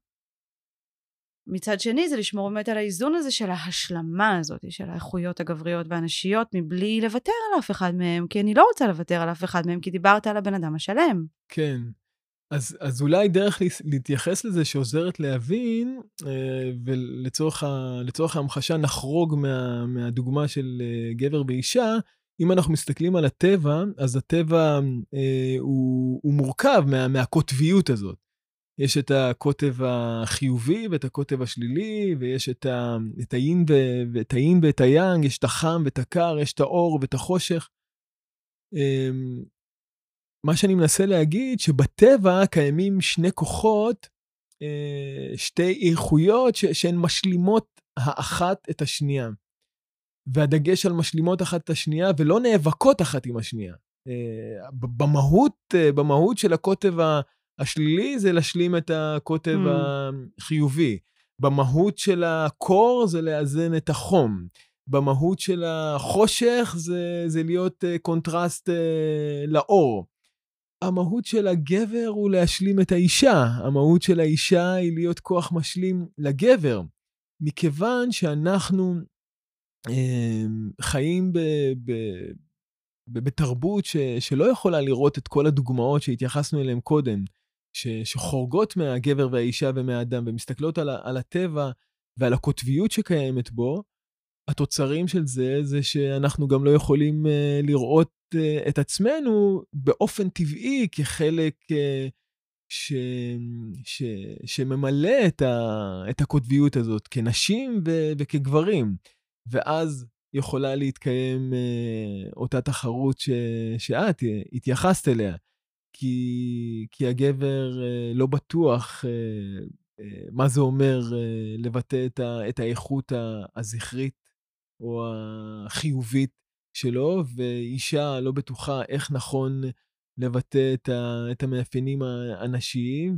מצד שני, זה לשמור באמת על האיזון הזה של ההשלמה הזאת, של האיכויות הגבריות והנשיות, מבלי לוותר על אף אחד מהם, כי אני לא רוצה לוותר על אף אחד מהם, כי דיברת על הבן אדם השלם.
כן. אז, אז אולי דרך להתייחס לזה שעוזרת להבין, אה, ולצורך ההמחשה נחרוג מה, מהדוגמה של אה, גבר ואישה, אם אנחנו מסתכלים על הטבע, אז הטבע אה, הוא, הוא מורכב מה, מהקוטביות הזאת. יש את הקוטב החיובי ואת הקוטב השלילי, ויש את, ה, את האין ואת האין ואת היאנג, יש את החם ואת הקר, יש את האור ואת החושך. מה שאני מנסה להגיד, שבטבע קיימים שני כוחות, אה, שתי איכויות שהן משלימות האחת את השנייה. והדגש על משלימות אחת את השנייה ולא נאבקות אחת עם השנייה. אה, במהות, אה, במהות של הקוטב השלילי זה להשלים את הקוטב mm. החיובי. במהות של הקור זה לאזן את החום. במהות של החושך זה, זה להיות קונטרסט לאור. המהות של הגבר הוא להשלים את האישה, המהות של האישה היא להיות כוח משלים לגבר. מכיוון שאנחנו אה, חיים ב, ב, ובתרבות ש, שלא יכולה לראות את כל הדוגמאות שהתייחסנו אליהן קודם, ש, שחורגות מהגבר והאישה ומהאדם, ומסתכלות על, על הטבע ועל הקוטביות שקיימת בו, התוצרים של זה, זה שאנחנו גם לא יכולים uh, לראות uh, את עצמנו באופן טבעי כחלק uh, ש, ש, שממלא את, ה, את הקוטביות הזאת, כנשים ו, וכגברים. ואז יכולה להתקיים uh, אותה תחרות ש, שאת התייחסת אליה. כי, כי הגבר לא בטוח מה זה אומר לבטא את, ה, את האיכות הזכרית או החיובית שלו, ואישה לא בטוחה איך נכון לבטא את, ה, את המאפיינים הנשיים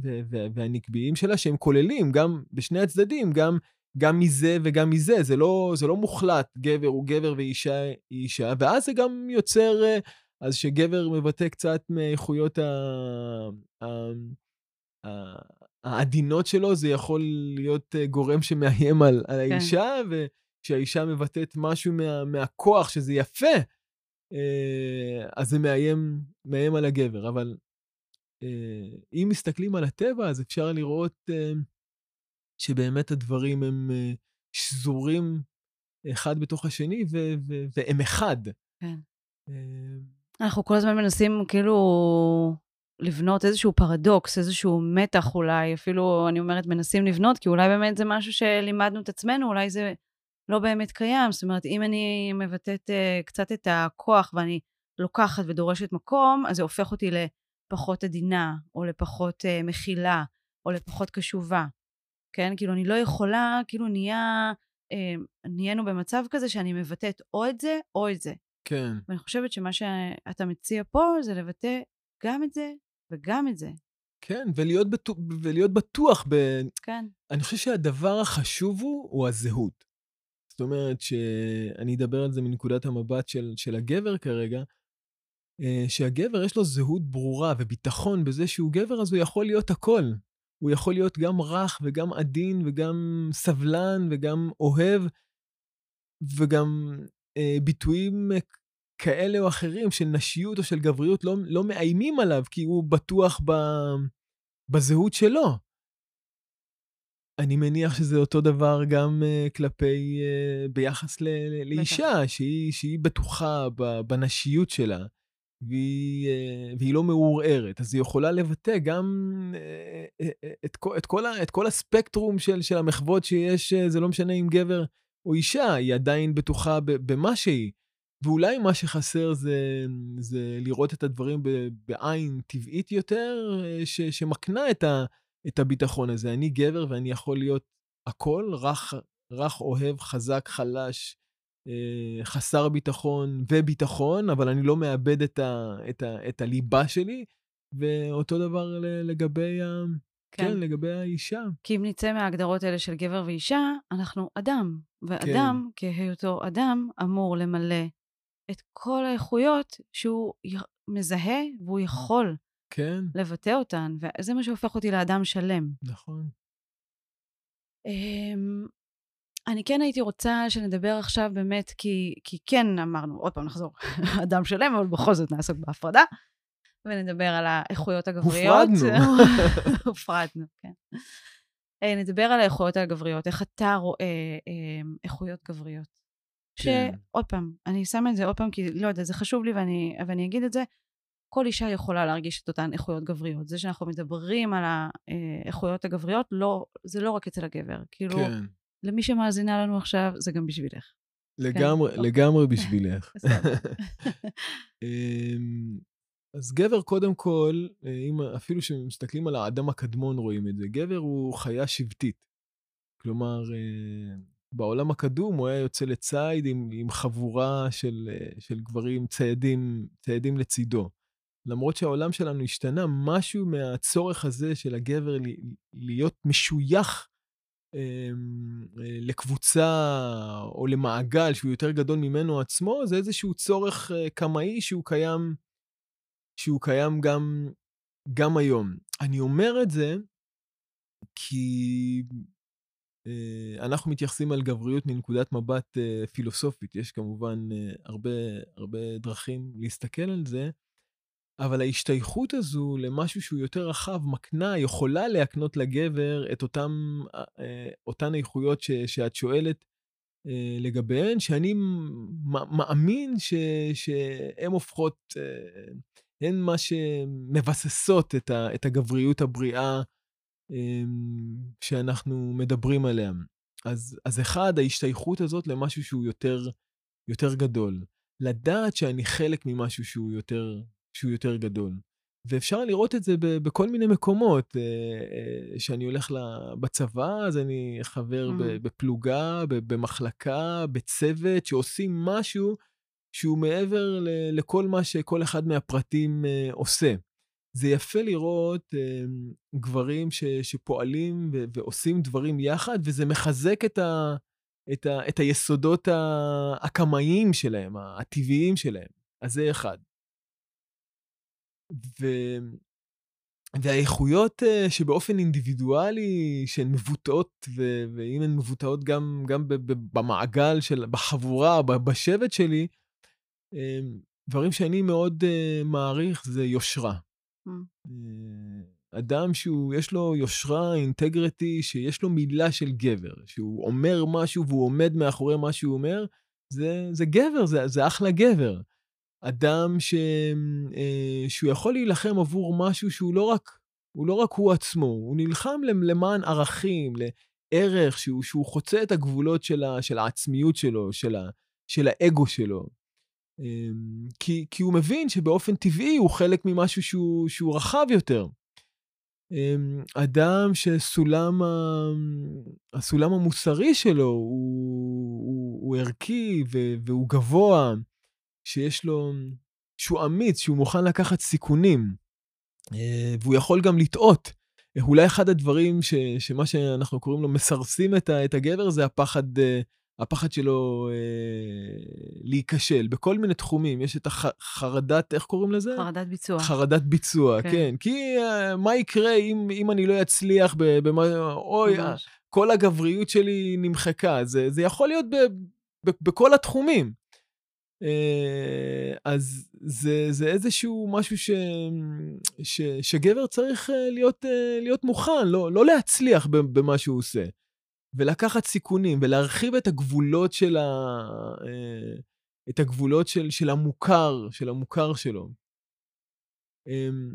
והנקביים שלה, שהם כוללים גם בשני הצדדים, גם, גם מזה וגם מזה. זה לא, זה לא מוחלט, גבר הוא גבר ואישה היא אישה, ואז זה גם יוצר, אז שגבר מבטא קצת מאיכויות ה... ה... ה... העדינות שלו, זה יכול להיות גורם שמאיים על, על כן. האישה, ו... כשהאישה מבטאת משהו מה, מהכוח, שזה יפה, אה, אז זה מאיים, מאיים על הגבר. אבל אה, אם מסתכלים על הטבע, אז אפשר לראות אה, שבאמת הדברים הם שזורים אחד בתוך השני, ו- ו- והם אחד.
כן. אנחנו כל הזמן מנסים כאילו לבנות איזשהו פרדוקס, איזשהו מתח אולי, אפילו אני אומרת מנסים לבנות, כי אולי באמת זה משהו שלימדנו את עצמנו, אולי זה לא באמת קיים. זאת אומרת, אם אני מבטאת uh, קצת את הכוח ואני לוקחת ודורשת מקום, אז זה הופך אותי לפחות עדינה, או לפחות uh, מכילה, או לפחות קשובה. כן? כאילו, אני לא יכולה, כאילו נהיה, uh, נהיינו במצב כזה שאני מבטאת או את זה, או את זה.
כן.
ואני חושבת שמה שאתה מציע פה זה לבטא גם את זה וגם את זה.
כן, ולהיות, בטוח, ולהיות בטוח ב...
כן.
אני חושב שהדבר החשוב הוא, הוא הזהות. זאת אומרת שאני אדבר על זה מנקודת המבט של, של הגבר כרגע, אה, שהגבר יש לו זהות ברורה וביטחון בזה שהוא גבר, אז הוא יכול להיות הכל. הוא יכול להיות גם רך וגם עדין וגם סבלן וגם אוהב, וגם אה, ביטויים כאלה או אחרים של נשיות או של גבריות לא, לא מאיימים עליו, כי הוא בטוח ב, בזהות שלו. אני מניח שזה אותו דבר גם uh, כלפי, uh, ביחס ל, לאישה, שהיא, שהיא בטוחה בנשיות שלה, והיא, uh, והיא לא מעורערת. אז היא יכולה לבטא גם את, כל, את, כל, את כל הספקטרום של, של המחוות שיש, זה לא משנה אם גבר או אישה, היא עדיין בטוחה במה שהיא. ואולי מה שחסר זה, זה לראות את הדברים בעין טבעית יותר, ש, שמקנה את ה... את הביטחון הזה. אני גבר ואני יכול להיות הכל, רך, רך אוהב, חזק, חלש, אה, חסר ביטחון וביטחון, אבל אני לא מאבד את, ה, את, ה, את הליבה שלי, ואותו דבר לגבי, ה, כן. כן, לגבי האישה.
כי אם נצא מההגדרות האלה של גבר ואישה, אנחנו אדם, ואדם, כן. כהיותו אדם, אמור למלא את כל האיכויות שהוא מזהה והוא יכול
כן.
לבטא אותן, וזה מה שהופך אותי לאדם שלם.
נכון.
Um, אני כן הייתי רוצה שנדבר עכשיו באמת, כי, כי כן אמרנו, עוד פעם נחזור, אדם שלם, אבל בכל זאת נעסוק בהפרדה, ונדבר על האיכויות הגבריות.
הופרדנו.
הופרדנו, כן. אה, נדבר על האיכויות הגבריות, איך אתה רואה אמ, איכויות גבריות. כן. שעוד פעם, אני שמה את זה עוד פעם, כי לא יודע, זה חשוב לי ואני, ואני אגיד את זה. כל אישה יכולה להרגיש את אותן איכויות גבריות. זה שאנחנו מדברים על האיכויות הגבריות, לא, זה לא רק אצל הגבר. כאילו, כן. למי שמאזינה לנו עכשיו, זה גם בשבילך.
לגמרי, כן? לגמרי בשבילך. אמ, אז גבר, קודם כל, אם, אפילו כשמסתכלים על האדם הקדמון רואים את זה, גבר הוא חיה שבטית. כלומר, אה, בעולם הקדום הוא היה יוצא לציד עם, עם חבורה של, אה, של גברים ציידים, ציידים לצידו. למרות שהעולם שלנו השתנה, משהו מהצורך הזה של הגבר להיות משוייך אמ, אה, לקבוצה או למעגל שהוא יותר גדול ממנו עצמו, זה איזשהו צורך אה, קמאי שהוא קיים, שהוא קיים גם, גם היום. אני אומר את זה כי אה, אנחנו מתייחסים על גבריות מנקודת מבט פילוסופית, יש כמובן הרבה, הרבה דרכים להסתכל על זה, אבל ההשתייכות הזו למשהו שהוא יותר רחב מקנה, יכולה להקנות לגבר את אותם, אותן איכויות ש, שאת שואלת לגביהן, שאני מאמין ש, שהן הופכות, הן מה שמבססות את, ה, את הגבריות הבריאה שאנחנו מדברים עליה. אז, אז אחד, ההשתייכות הזאת למשהו שהוא יותר, יותר גדול. לדעת שאני חלק ממשהו שהוא יותר, שהוא יותר גדול. ואפשר לראות את זה בכל מיני מקומות. כשאני אה, הולך בצבא, אז אני חבר mm. בפלוגה, במחלקה, בצוות, שעושים משהו שהוא מעבר לכל מה שכל אחד מהפרטים אה, עושה. זה יפה לראות אה, גברים ש, שפועלים ו, ועושים דברים יחד, וזה מחזק את, ה, את, ה, את היסודות הקמאיים שלהם, הטבעיים שלהם. אז זה אחד. ו... והאיכויות uh, שבאופן אינדיבידואלי, שהן מבוטאות, ו- ואם הן מבוטאות גם, גם במעגל של, בחבורה, בשבט שלי, um, דברים שאני מאוד uh, מעריך זה יושרה. Mm. אדם שהוא, יש לו יושרה, אינטגריטי, שיש לו מילה של גבר, שהוא אומר משהו והוא עומד מאחורי מה שהוא אומר, זה, זה גבר, זה, זה אחלה גבר. אדם ש, אה, שהוא יכול להילחם עבור משהו שהוא לא רק, הוא לא רק הוא עצמו, הוא נלחם למען ערכים, לערך שהוא, שהוא חוצה את הגבולות של, ה, של העצמיות שלו, של, ה, של האגו שלו. אמ, כי, כי הוא מבין שבאופן טבעי הוא חלק ממשהו שהוא, שהוא רחב יותר. אמ, אדם שסולם הסולם המוסרי שלו הוא, הוא, הוא ערכי ו, והוא גבוה, שיש לו, שהוא אמיץ, שהוא מוכן לקחת סיכונים, אה, והוא יכול גם לטעות. אולי אחד הדברים ש, שמה שאנחנו קוראים לו מסרסים את, את הגבר זה הפחד אה, הפחד שלו אה, להיכשל בכל מיני תחומים. יש את החרדת, איך קוראים לזה?
חרדת ביצוע.
חרדת ביצוע, כן. כן. כי אה, מה יקרה אם, אם אני לא אצליח במה... אוי, אה, כל הגבריות שלי נמחקה. זה, זה יכול להיות ב, ב, בכל התחומים. אה, אז זה, זה איזשהו משהו ש, ש, שגבר צריך אה, להיות, אה, להיות מוכן, לא, לא להצליח במה שהוא עושה. ולקחת סיכונים ולהרחיב את הגבולות של, ה... את הגבולות של, של המוכר, של המוכר שלו. אמ,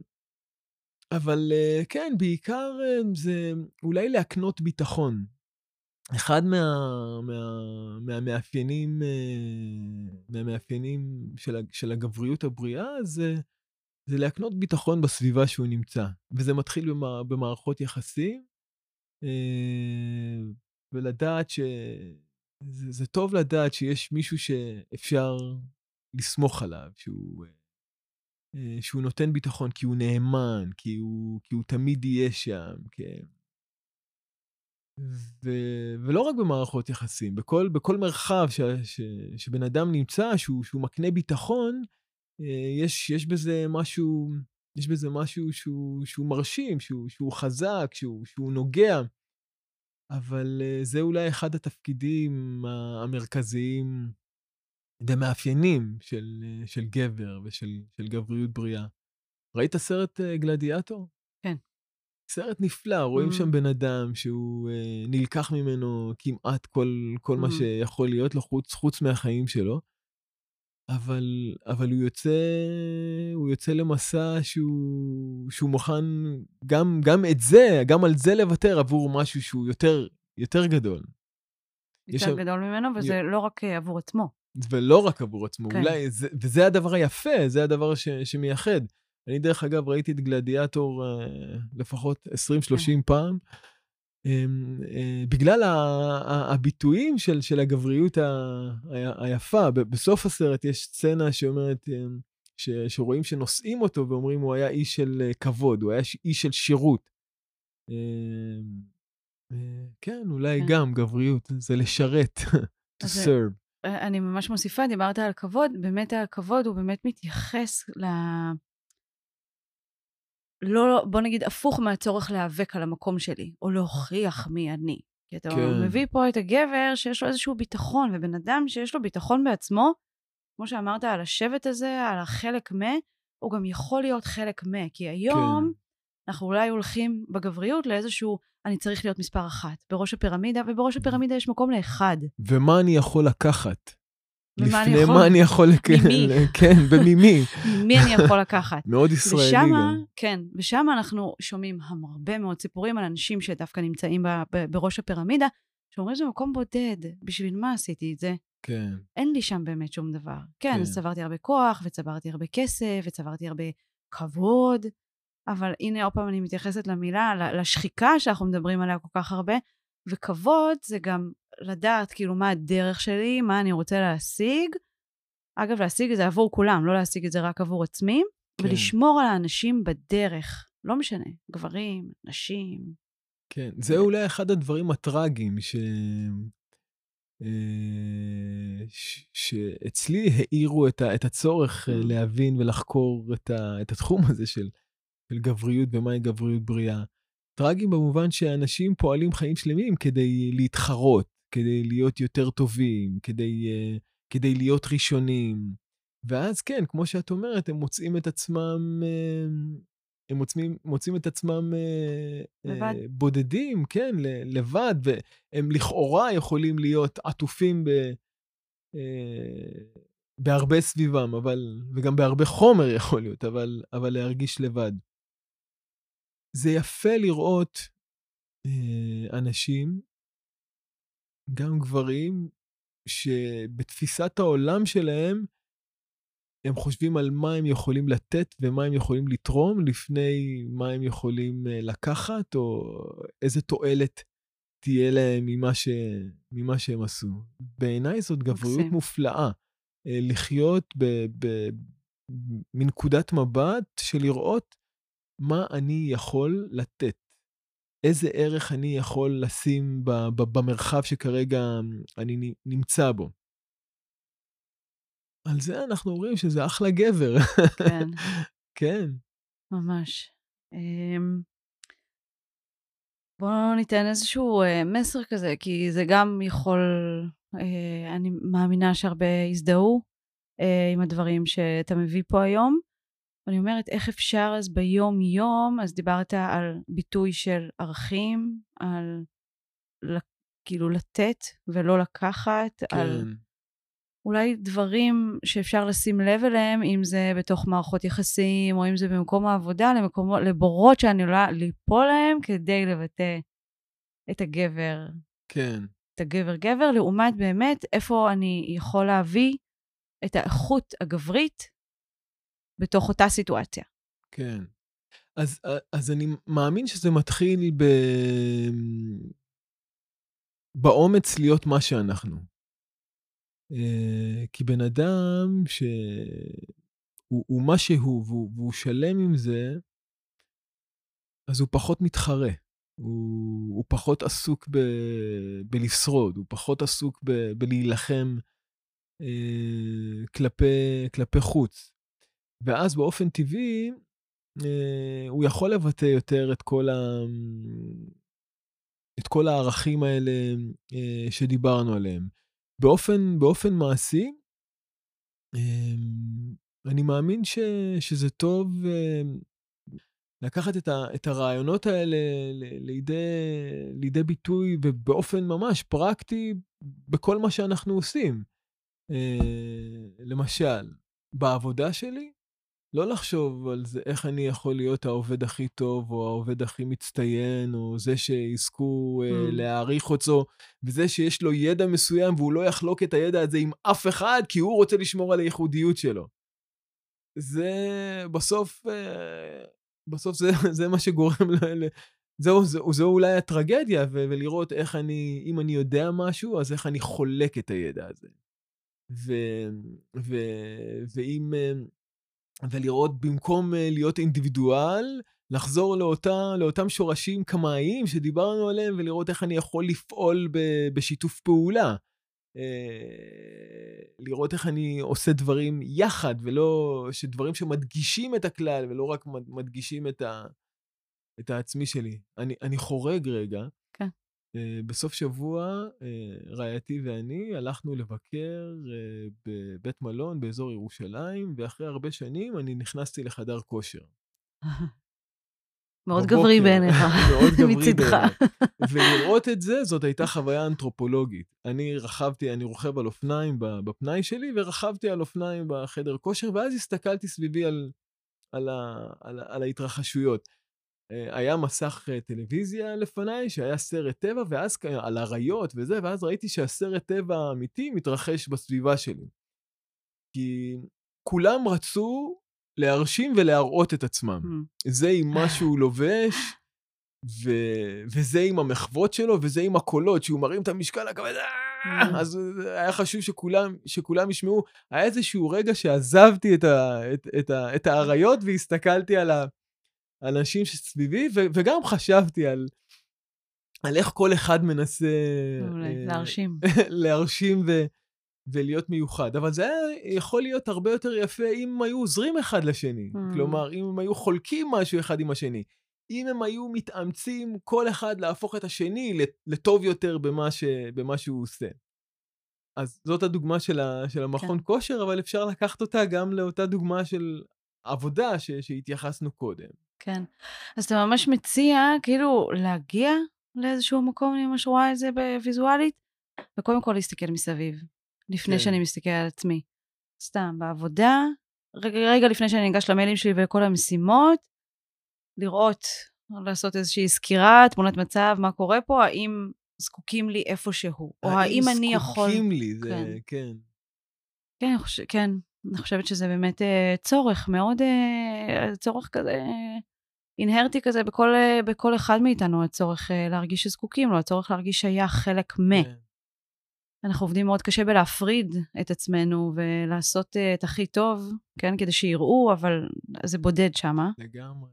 אבל כן, בעיקר זה אולי להקנות ביטחון. אחד מה, מה, מהמאפיינים, מהמאפיינים של, של הגבריות הבריאה זה, זה להקנות ביטחון בסביבה שהוא נמצא. וזה מתחיל במערכות יחסים, ולדעת ש... זה, זה טוב לדעת שיש מישהו שאפשר לסמוך עליו, שהוא, אה, שהוא נותן ביטחון כי הוא נאמן, כי הוא, כי הוא תמיד יהיה שם, כן. ו, ולא רק במערכות יחסים, בכל, בכל מרחב ש, ש, שבן אדם נמצא, שהוא, שהוא מקנה ביטחון, אה, יש, יש בזה משהו, יש בזה משהו שהוא, שהוא מרשים, שהוא, שהוא חזק, שהוא, שהוא נוגע. אבל אה, זה אולי אחד התפקידים המרכזיים ומאפיינים של, אה, של גבר ושל של גבריות בריאה. ראית סרט גלדיאטור? סרט נפלא, רואים. שם בן אדם שהוא אה, נלקח ממנו כמעט כל, כל mm-hmm. מה שיכול להיות לו חוץ, חוץ מהחיים שלו. אבל, אבל הוא יוצא, הוא יוצא למסע שהוא, שהוא מוכן גם, גם את זה, גם על זה לוותר עבור משהו שהוא יותר, יותר גדול.
יותר. גדול ממנו, וזה י... לא רק אה, עבור עצמו.
ולא רק עבור עצמו, כן. אולי, זה, וזה הדבר היפה, זה הדבר ש, שמייחד. אני דרך אגב ראיתי את גלדיאטור uh, לפחות 20-30 כן. פעם, אמ, אה, בגלל הביטויים של, של הגבריות היפה. בסוף הסרט יש סצנה שאומרת, אמ, ש, שרואים שנושאים אותו ואומרים הוא היה איש של אה, כבוד, הוא היה איש של שירות. אמ, אה, כן, אולי כן. גם גבריות, זה לשרת, to serve.
אני ממש מוסיפה, דיברת על כבוד, באמת הכבוד הוא באמת מתייחס ל... לא, בוא נגיד, הפוך מהצורך להיאבק על המקום שלי, או להוכיח מי אני. כי אתה
כן.
מביא פה את הגבר שיש לו איזשהו ביטחון, ובן אדם שיש לו ביטחון בעצמו, כמו שאמרת על השבט הזה, על החלק מה, הוא גם יכול להיות חלק מה. כי היום
כן.
אנחנו אולי הולכים בגבריות לאיזשהו, אני צריך להיות מספר אחת, בראש הפירמידה, ובראש הפירמידה יש מקום לאחד.
ומה אני יכול לקחת? לפני מה אני יכול...
ממי?
כן, בממי.
מי אני יכול לקחת?
מאוד ישראלי
ושמה,
גם.
כן, ושם אנחנו שומעים הרבה מאוד סיפורים על אנשים שדווקא נמצאים בראש הפירמידה, שאומרים שזה מקום בודד, בשביל מה עשיתי את זה?
כן,
אין לי שם באמת שום דבר. כן,
כן.
אז צברתי הרבה כוח, וצברתי הרבה כסף, וצברתי הרבה כבוד, אבל הנה עוד פעם אני מתייחסת למילה, לשחיקה שאנחנו מדברים עליה כל כך הרבה, וכבוד זה גם לדעת כאילו מה הדרך שלי, מה אני רוצה להשיג. אגב, להשיג את זה עבור כולם, לא להשיג את זה רק עבור עצמי,
כן.
ולשמור על האנשים בדרך. לא משנה, גברים, נשים.
כן. זה אולי אחד הדברים הטראגיים ש... אה, ש- שאצלי האירו את, ה, את הצורך אה,
Mm.
להבין ולחקור את, ה, את התחום הזה של, של גבריות ומהי גבריות בריאה. טרגיים במובן שאנשים פועלים חיים שלמים כדי להתחרות, כדי להיות יותר טובים, כדי, אה, כדי להיות ראשונים. ואז כן, כמו שאת אומרת, הם מוצאים את עצמם, אה, הם מוצאים, מוצאים את עצמם אה,
לבד.
אה, בודדים, כן, ל- לבד, והם לכאורה יכולים להיות עטופים ב, אה, בהרבה סביבם, אבל, וגם בהרבה חומר יכול להיות, אבל, אבל להרגיש לבד. זה יפה לראות אה, אנשים, גם גברים, שבתפיסת העולם שלהם, הם חושבים על מה הם יכולים לתת ומה הם יכולים לתרום לפני מה הם יכולים אה, לקחת, או איזה תועלת תהיה להם ממה, ש... ממה שהם עשו. בעיניי זאת גבריות
מקסים.
מופלאה. אה, לחיות ב... ב... מנקודת מבט של לראות מה אני יכול לתת. איזה ערך אני יכול לשים. במרחב שכרגע אני נמצא בו. על זה אנחנו אומרים שזה אחלה גבר.
כן,
כן,
ממש. אמ, בואו ניתן איזשהו אה, מסר כזה, כי זה גם יכול, אה, אני מאמינה שהרבה יזדהו אה, עם הדברים שאתה מביא פה היום. אני אומרת, איך אפשר אז ביום-יום, אז דיברת על ביטוי של ערכים, על כאילו לתת ולא לקחת, על
כן,
אולי דברים שאפשר לשים לב אליהם, אם זה בתוך מערכות יחסים, או אם זה במקום העבודה, למקומות, לבורות שאני עלולה ליפול להם כדי לבטא את הגבר,
כן,
את הגבר-גבר, לעומת באמת איפה אני יכול להביא את האיכות הגברית בתוך אותה סיטואציה.
כן. אז, אז אני מאמין שזה מתחיל ב... באומץ להיות מה שאנחנו. אה, כי בן אדם שהוא הוא מה שהוא והוא, והוא שלם עם זה, אז הוא פחות מתחרה. הוא, הוא פחות עסוק ב, בלשרוד, הוא פחות עסוק ב, בלהילחם אה, כלפי, כלפי חוץ. ואז באופן טבעי, אה, הוא יכול לבטא יותר את כל, ה... את כל הערכים האלה אה, שדיברנו עליהם. באופן, באופן מעשי, אה, אני מאמין ש, שזה טוב אה, לקחת את, ה, את הרעיונות האלה לידי, לידי ביטוי ובאופן ממש פרקטי בכל מה שאנחנו עושים. למשל, בעבודה שלי, לא לחשוב על זה, איך אני יכול להיות העובד הכי טוב, או העובד הכי מצטיין, או זה שיזכו אה,
Mm.
להעריך אותו, וזה שיש לו ידע מסוים והוא לא יחלוק את הידע הזה עם אף אחד, כי הוא רוצה לשמור על הייחודיות שלו. זה בסוף, אה, בסוף זה, זה מה שגורם ל... זהו, זהו, זהו אולי הטרגדיה, ו- ולראות איך אני, אם אני יודע משהו, אז איך אני חולק את הידע הזה. ו, ו, ואם, אה, ולראות במקום אה, להיות אינדיבידואל, לחזור לאותה, לאותם שורשים קמאיים שדיברנו עליהם, ולראות איך אני יכול לפעול ב, בשיתוף פעולה. אה, לראות איך אני עושה דברים יחד, ולא, שדברים שמדגישים את הכלל, ולא רק מד- מדגישים את, ה, את העצמי שלי. אני, אני חורג רגע. אה, בסוף שבוע, אה, רעייתי ואני הלכנו לבקר אה, בבית מלון באזור ירושלים, ואחרי הרבה שנים אני נכנסתי לחדר כושר.
מאוד גברי בעיניך, מצידך.
ולראות את זה, זאת הייתה חוויה אנתרופולוגית. אני רכבתי, אני רוכב על אופניים בפנאי שלי, ורכבתי על אופניים בחדר כושר, ואז הסתכלתי סביבי על, על, ה, על, על ההתרחשויות. אה, היה מסך אה, טלוויזיה לפניי, שהיה סרט טבע, ואז על אריות וזה, ואז ראיתי שהסרט טבע האמיתי מתרחש בסביבה שלי. כי כולם רצו להרשים ולהראות את עצמם. Mm. זה עם מה שהוא לובש, ו... וזה עם המחוות שלו, וזה עם הקולות, שהוא מרים את המשקל הכבד, mm. אז היה חשוב שכולם, שכולם ישמעו. היה איזשהו רגע שעזבתי את, ה... את, את, ה... את האריות והסתכלתי על, ה... על אנשים שסביבי, ו... וגם חשבתי על, על איך כל אחד מנסה...
אה, להרשים.
להרשים ו... ולהיות מיוחד. אבל זה היה יכול להיות הרבה יותר יפה אם הם היו עוזרים אחד לשני. Mm. כלומר, אם הם היו חולקים משהו אחד עם השני. אם הם היו מתאמצים כל אחד להפוך את השני לטוב יותר במה, ש, במה שהוא עושה. אז זאת הדוגמה של, ה, של המכון כן. כושר, אבל אפשר לקחת אותה גם לאותה דוגמה של עבודה ש, שהתייחסנו קודם.
כן. אז אתה ממש מציע כאילו להגיע לאיזשהו מקום, אני ממש רואה את זה בוויזואלית, וקודם כל להסתכל מסביב. לפני כן. שאני מסתכל על עצמי. סתם, בעבודה, רגע, רגע לפני שאני ניגש למיילים שלי ולכל המשימות, לראות, לעשות איזושהי סקירה, תמונת מצב, מה קורה פה, האם זקוקים לי איפשהו, או האם אני יכול...
האם זקוקים לי, זה, כן. כן.
כן, חושב, כן, אני חושבת שזה באמת uh, צורך, מאוד uh, צורך כזה, אינהרטי כזה בכל, uh, בכל אחד מאיתנו, הצורך uh, להרגיש שזקוקים לו, הצורך להרגיש שייך חלק מ... כן. אנחנו עובדים מאוד קשה בלהפריד את עצמנו ולעשות uh, את הכי טוב, כן? כדי שיראו, אבל זה בודד שמה.
לגמרי.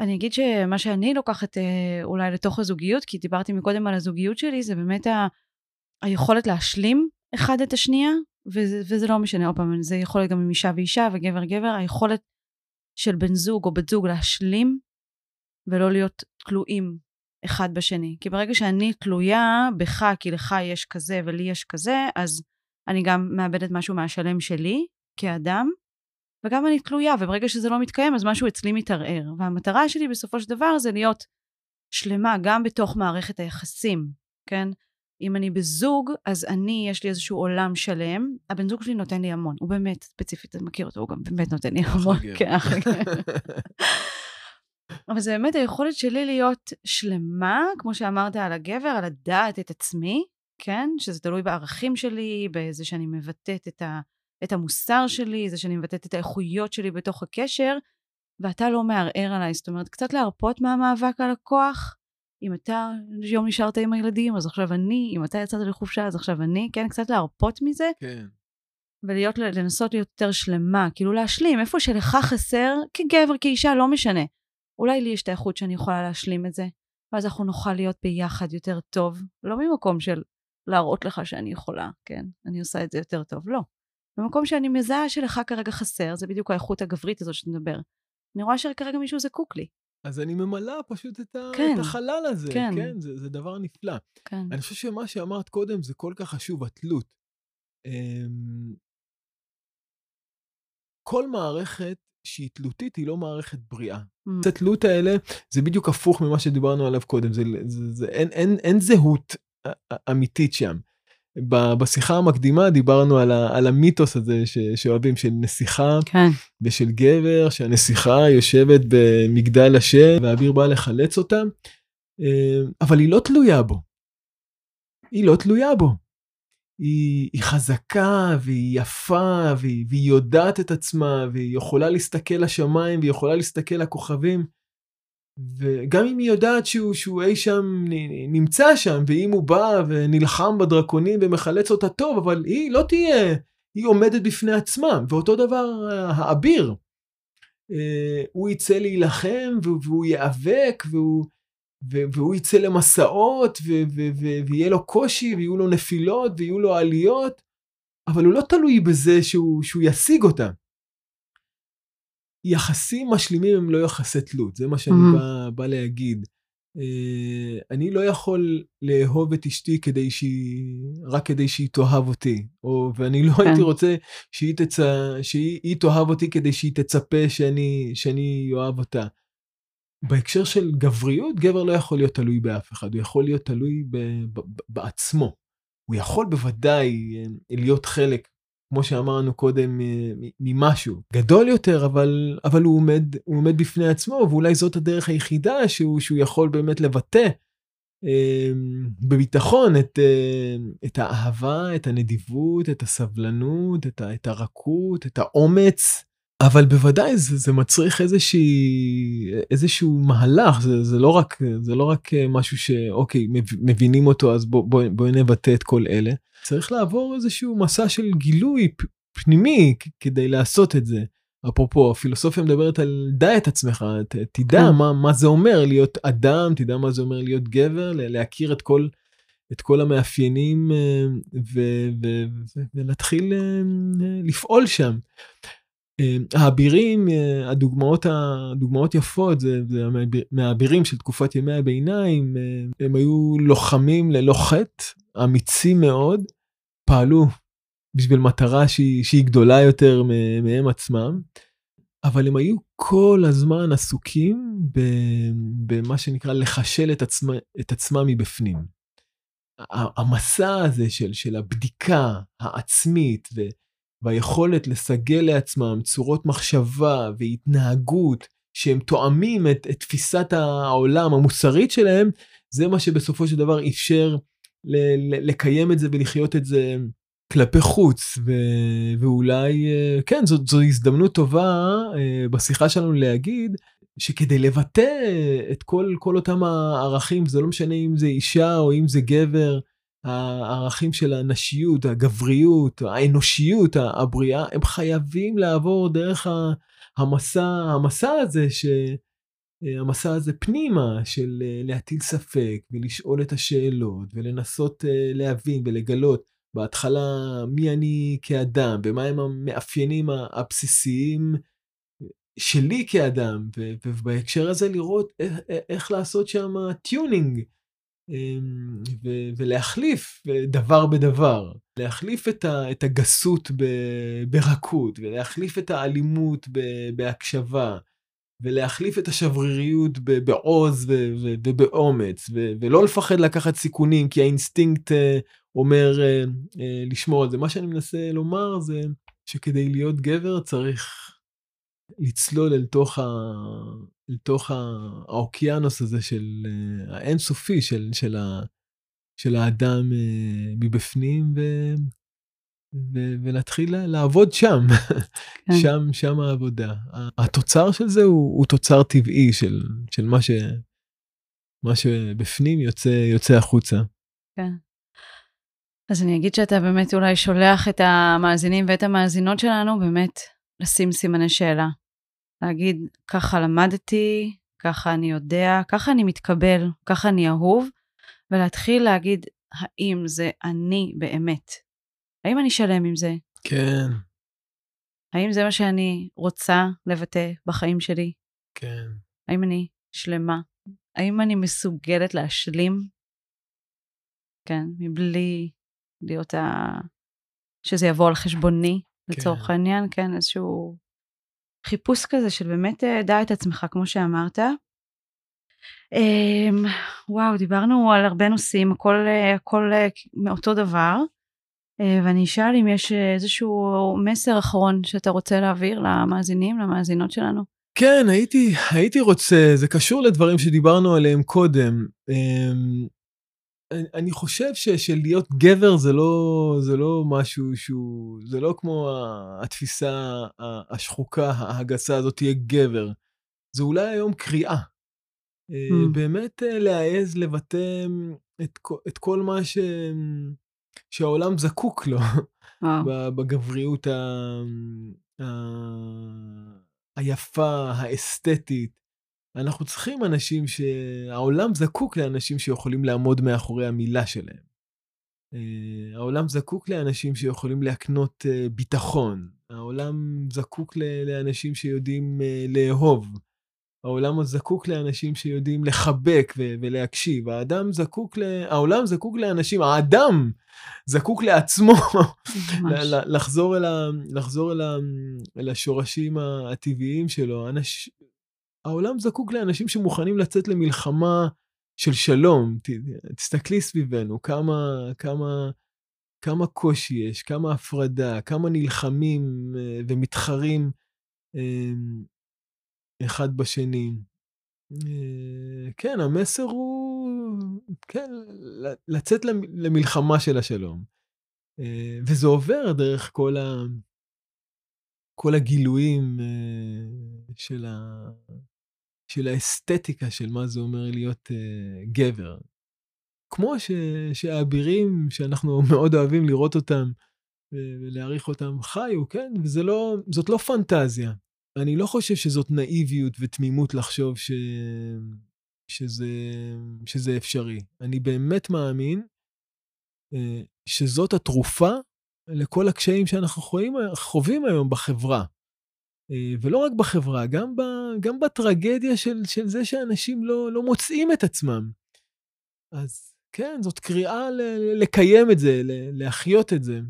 אני אגיד שמה שאני לוקחת אולי לתוך הזוגיות, כי דיברתי מקודם על הזוגיות שלי, זה באמת ה- היכולת להשלים אחד את השנייה, וזה, וזה לא משנה, עוד פעם, זה יכול להיות גם עם אישה ואישה וגבר גבר, היכולת של בן זוג או בת זוג להשלים ולא להיות תלויים אחד בשני. כי ברגע שאני תלויה בך, כי לך יש כזה ולי יש כזה, אז אני גם מאבדת משהו מהשלם שלי כאדם, וגם אני תלויה, וברגע שזה לא מתקיים, אז משהו אצלי מתערער. והמטרה שלי בסופו של דבר זה להיות שלמה גם בתוך מערכת היחסים, כן? אם אני בזוג, אז אני, יש לי איזשהו עולם שלם. הבן זוג שלי נותן לי המון. הוא באמת, ספציפית, אתה מכיר אותו, הוא גם באמת נותן לי המון. כן, אבל זה באמת היכולת שלי להיות שלמה, כמו שאמרת על הגבר, על לדעת את עצמי, כן? שזה תלוי בערכים שלי, בזה שאני מבטאת את, ה, את המוסר שלי, זה שאני מבטאת את האיכויות שלי בתוך הקשר, ואתה לא מערער עליי. זאת אומרת, קצת להרפות מהמאבק על הכוח. אם אתה יום נשארת עם הילדים, אז עכשיו אני, אם אתה יצאת לחופשה, אז עכשיו אני, כן? קצת להרפות מזה.
כן.
ולהיות, לנסות להיות יותר שלמה, כאילו להשלים, איפה שלך חסר, כגבר, כאישה, לא משנה. אולי לי יש את האיכות שאני יכולה להשלים את זה, ואז אנחנו נוכל להיות ביחד יותר טוב, לא ממקום של להראות לך שאני יכולה, כן, אני עושה את זה יותר טוב, לא. במקום שאני מזהה שלך כרגע חסר, זה בדיוק האיכות הגברית הזאת שאתה מדבר. אני רואה שכרגע מישהו זקוק לי.
אז אני ממלאה פשוט את, ה... כן, את החלל הזה, כן, כן זה, זה דבר נפלא.
כן.
אני חושב שמה שאמרת קודם זה כל כך חשוב, התלות. אמ... כל מערכת שהיא תלותית, היא לא מערכת בריאה. Mm. התלות האלה, זה בדיוק הפוך ממה שדיברנו עליו קודם, זה, זה, זה, אין, אין, אין זהות אמיתית שם. בשיחה המקדימה דיברנו על, ה, על המיתוס הזה ש, שאוהבים, של נסיכה
כן.
ושל גבר, שהנסיכה יושבת במגדל השם והאביר בא לחלץ אותה, אה, אבל היא לא תלויה בו. היא לא תלויה בו. היא, היא חזקה והיא יפה והיא, והיא יודעת את עצמה והיא יכולה להסתכל לשמיים והיא יכולה להסתכל לכוכבים. וגם אם היא יודעת שהוא, שהוא אי שם נמצא שם ואם הוא בא ונלחם בדרקונים ומחלץ אותה טוב אבל היא לא תהיה היא עומדת בפני עצמה ואותו דבר האביר. אה, הוא יצא להילחם והוא ייאבק והוא והוא יצא למסעות, ויהיה לו קושי, ויהיו לו נפילות, ויהיו לו עליות, אבל הוא לא תלוי בזה שהוא, שהוא ישיג אותה. יחסים משלימים הם לא יחסי תלות, זה מה שאני mm-hmm. בא, בא להגיד. אה, אני לא יכול לאהוב את אשתי כדי שהיא, רק כדי שהיא תאהב אותי, או, ואני לא
כן.
הייתי רוצה שהיא, תצא, שהיא היא תאהב אותי כדי שהיא תצפה שאני, שאני אוהב אותה. בהקשר של גבריות, גבר לא יכול להיות תלוי באף אחד, הוא יכול להיות תלוי ב, ב, ב, בעצמו. הוא יכול בוודאי אה, להיות חלק, כמו שאמרנו קודם, אה, ממשהו גדול יותר, אבל, אבל הוא, עומד, הוא עומד בפני עצמו, ואולי זאת הדרך היחידה שהוא, שהוא יכול באמת לבטא אה, בביטחון את, את האהבה, את הנדיבות, את הסבלנות, את, ה, את הרכות, את האומץ. אבל בוודאי זה, זה מצריך איזושהי, איזשהו מהלך, זה, זה, לא רק, זה לא רק משהו שאוקיי, מבינים אותו, אז בואי בוא, בוא נבטא את כל אלה. צריך לעבור איזשהו מסע של גילוי פנימי כדי לעשות את זה. אפרופו, הפילוסופיה מדברת על דע את עצמך, ת, תדע כן. מה, מה זה אומר להיות אדם, תדע מה זה אומר להיות גבר, להכיר את כל, את כל המאפיינים ו, ו, ו, ולהתחיל לפעול שם. האבירים, הדוגמאות, הדוגמאות יפות, זה, זה מהאבירים של תקופת ימי הביניים, הם היו לוחמים ללא חטא, אמיצים מאוד, פעלו בשביל מטרה שהיא, שהיא גדולה יותר מהם עצמם, אבל הם היו כל הזמן עסוקים במה שנקרא לחשל את, עצמה, את עצמם מבפנים. המסע הזה של, של הבדיקה העצמית, ו, והיכולת לסגל לעצמם צורות מחשבה והתנהגות שהם תואמים את, את תפיסת העולם המוסרית שלהם, זה מה שבסופו של דבר אפשר ל- ל- לקיים את זה ולחיות את זה כלפי חוץ, ו- ואולי, אה, כן, זו, זו הזדמנות טובה אה, בשיחה שלנו להגיד שכדי לבטא את כל, כל אותם הערכים, זה לא משנה אם זה אישה או אם זה גבר, הערכים של הנשיות, הגבריות, האנושיות, הבריאה, הם חייבים לעבור דרך המסע, המסע הזה, ש... המסע הזה פנימה של להטיל ספק ולשאול את השאלות ולנסות להבין ולגלות בהתחלה מי אני כאדם ומהם המאפיינים הבסיסיים שלי כאדם, ובהקשר הזה לראות איך, איך לעשות שם tuning. אמ, ולהחליף דבר בדבר, להחליף את הגסות ברכות, ולהחליף את האלימות בהקשבה, ולהחליף את השבריריות בעוז ובאומץ, ולא לפחד לקחת סיכונים, כי האינסטינקט אה, אומר אה, אה, לשמור על זה. מה שאני מנסה לומר זה שכדי להיות גבר צריך לצלול אל תוך, ה... אל תוך האוקיינוס הזה של האינסופי של, של, ה... של האדם אה, מבפנים ו... ו... ולהתחיל לעבוד שם, כן. שם, שם העבודה. התוצר של זה הוא, הוא תוצר טבעי של, של מה, ש... מה שבפנים יוצא, יוצא החוצה.
כן. אז אני אגיד שאתה באמת אולי שולח את המאזינים ואת המאזינות שלנו באמת לשים סימני שאלה. להגיד, ככה למדתי, ככה אני יודע, ככה אני מתקבל, ככה אני אהוב, ולהתחיל להגיד, האם זה אני באמת? האם אני שלם עם זה?
כן.
האם זה מה שאני רוצה לבטא בחיים שלי?
כן.
האם אני שלמה? האם אני מסוגלת להשלים? כן, מבלי להיות ה... שזה יבוא על חשבוני, כן. לצורך העניין, כן, איזשהו חיפוש כזה של באמת אה, דע את עצמך, כמו שאמרת. אמ, וואו, דיברנו על הרבה נושאים, הכל, אה, הכל אה, מאותו דבר. ואני אשאל אם יש איזשהו מסר אחרון שאתה רוצה להעביר למאזינים, למאזינות שלנו.
כן, הייתי, הייתי רוצה, זה קשור לדברים שדיברנו עליהם קודם. אמ, אני חושב שלהיות גבר זה לא, זה לא משהו שהוא, זה לא כמו התפיסה השחוקה, הגסה הזאת, תהיה גבר. זה אולי היום קריאה. Mm. באמת אה, להעז לבטא את, את כל מה ש, שהעולם זקוק לו wow. בגבריות ה, ה, היפה, האסתטית. אנחנו צריכים אנשים שהעולם זקוק לאנשים שיכולים לעמוד מאחורי המילה שלהם. Uh, העולם זקוק לאנשים שיכולים להקנות uh, ביטחון. העולם זקוק לאנשים שיודעים uh, לאהוב. העולם זקוק לאנשים שיודעים לחבק ו- ולהקשיב. האדם זקוק ל... העולם זקוק לאנשים, האדם זקוק לעצמו לחזור, אל, ה- לחזור אל, ה- אל השורשים הטבעיים שלו. אנש... העולם זקוק לאנשים שמוכנים לצאת למלחמה של שלום. תסתכלי סביבנו, כמה, כמה, כמה קושי יש, כמה הפרדה, כמה נלחמים אה, ומתחרים אה, אחד בשני. אה, כן, המסר הוא, כן, לצאת למלחמה של השלום. וזה עובר דרך כל, ה, כל הגילויים של, ה, של האסתטיקה של מה זה אומר להיות גבר. כמו ש, שהאבירים, שאנחנו מאוד אוהבים לראות אותם ולהעריך אותם, חיו, כן? וזאת לא, לא פנטזיה. אני לא חושב שזאת נאיביות ותמימות לחשוב ש... שזה, שזה אפשרי. אני באמת מאמין אה, שזאת התרופה לכל הקשיים שאנחנו חווים, חווים היום בחברה. אה, ולא רק בחברה, גם, ב, גם בטרגדיה של, של זה שאנשים לא, לא מוצאים את עצמם. אז כן, זאת קריאה ל, לקיים את זה, להחיות את זה.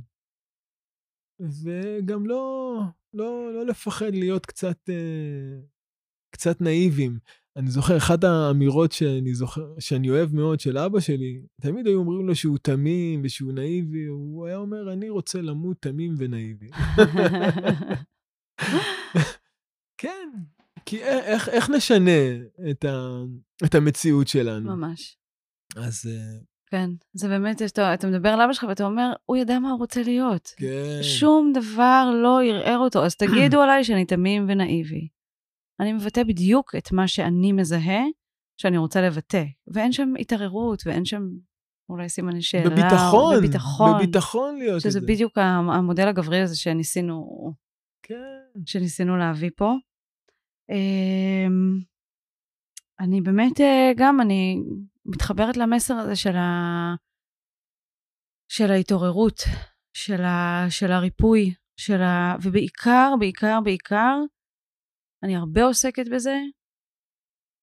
וגם לא, לא, לא לפחד להיות קצת, אה, קצת נאיבים. אני זוכר, אחת האמירות שאני זוכר, שאני אוהב מאוד של אבא שלי, תמיד היו אומרים לו שהוא תמים ושהוא נאיבי, הוא היה אומר, אני רוצה למות תמים ונאיבי. כן, כי איך, איך נשנה את, ה, את המציאות שלנו?
ממש.
אז אה,
כן, זה באמת, אתה, אתה מדבר על אבא שלך ואתה אומר, הוא ידע מה הוא רוצה להיות.
כן.
שום דבר לא ערער אותו, אז תגידו עליי שאני תמים ונאיבי. אני מבטא בדיוק את מה שאני מזהה, שאני רוצה לבטא. ואין שם התערערות, ואין שם אולי סימני שאלה.
בביטחון, בביטחון. בביטחון להיות
את זה. שזה בדיוק המודל הגברי הזה שניסינו,
כן.
שניסינו להביא פה. אמ, אני באמת, אה, גם, אני מתחברת למסר הזה של, ה... של ההתעוררות, של, ה... של הריפוי, של ה... ובעיקר, בעיקר, בעיקר, אני הרבה עוסקת בזה,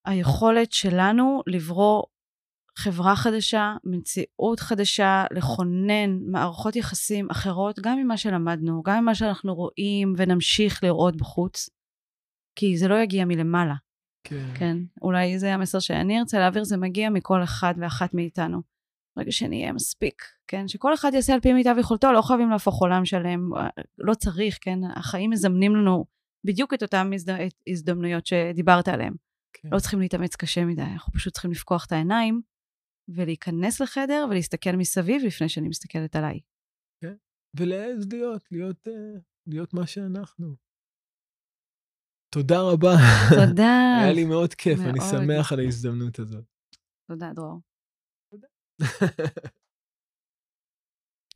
היכולת שלנו לברוא חברה חדשה, מציאות חדשה, לכונן מערכות יחסים אחרות, גם ממה שלמדנו, גם ממה שאנחנו רואים ונמשיך לראות בחוץ, כי זה לא יגיע מלמעלה.
כן.
כן. אולי זה המסר שאני ארצה להעביר, זה מגיע מכל אחד ואחת מאיתנו. ברגע שנהיה מספיק, כן? שכל אחד יעשה על פי מיטב יכולתו, לא חייבים להפוך עולם שלם, לא צריך, כן? החיים מזמנים לנו בדיוק את אותן הזד... הזדמנויות שדיברת עליהן. כן. לא צריכים להתאמץ קשה מדי, אנחנו פשוט צריכים לפקוח את העיניים ולהיכנס לחדר ולהסתכל מסביב לפני שאני מסתכלת עליי.
כן, ולעז להיות, להיות, אה, להיות מה שאנחנו. תודה רבה.
תודה.
היה לי מאוד כיף, מאוד. אני שמח על ההזדמנות הזאת.
תודה, דרור. תודה.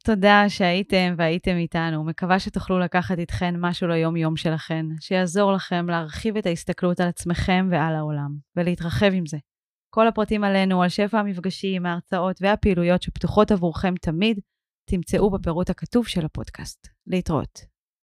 תודה שהייתם והייתם איתנו. מקווה שתוכלו לקחת איתכן משהו ליום-יום שלכן, שיעזור לכם להרחיב את ההסתכלות על עצמכם ועל העולם, ולהתרחב עם זה. כל הפרטים עלינו, על שפע המפגשים, ההרצאות והפעילויות שפתוחות עבורכם תמיד, תמצאו בפירוט הכתוב של הפודקאסט. להתראות.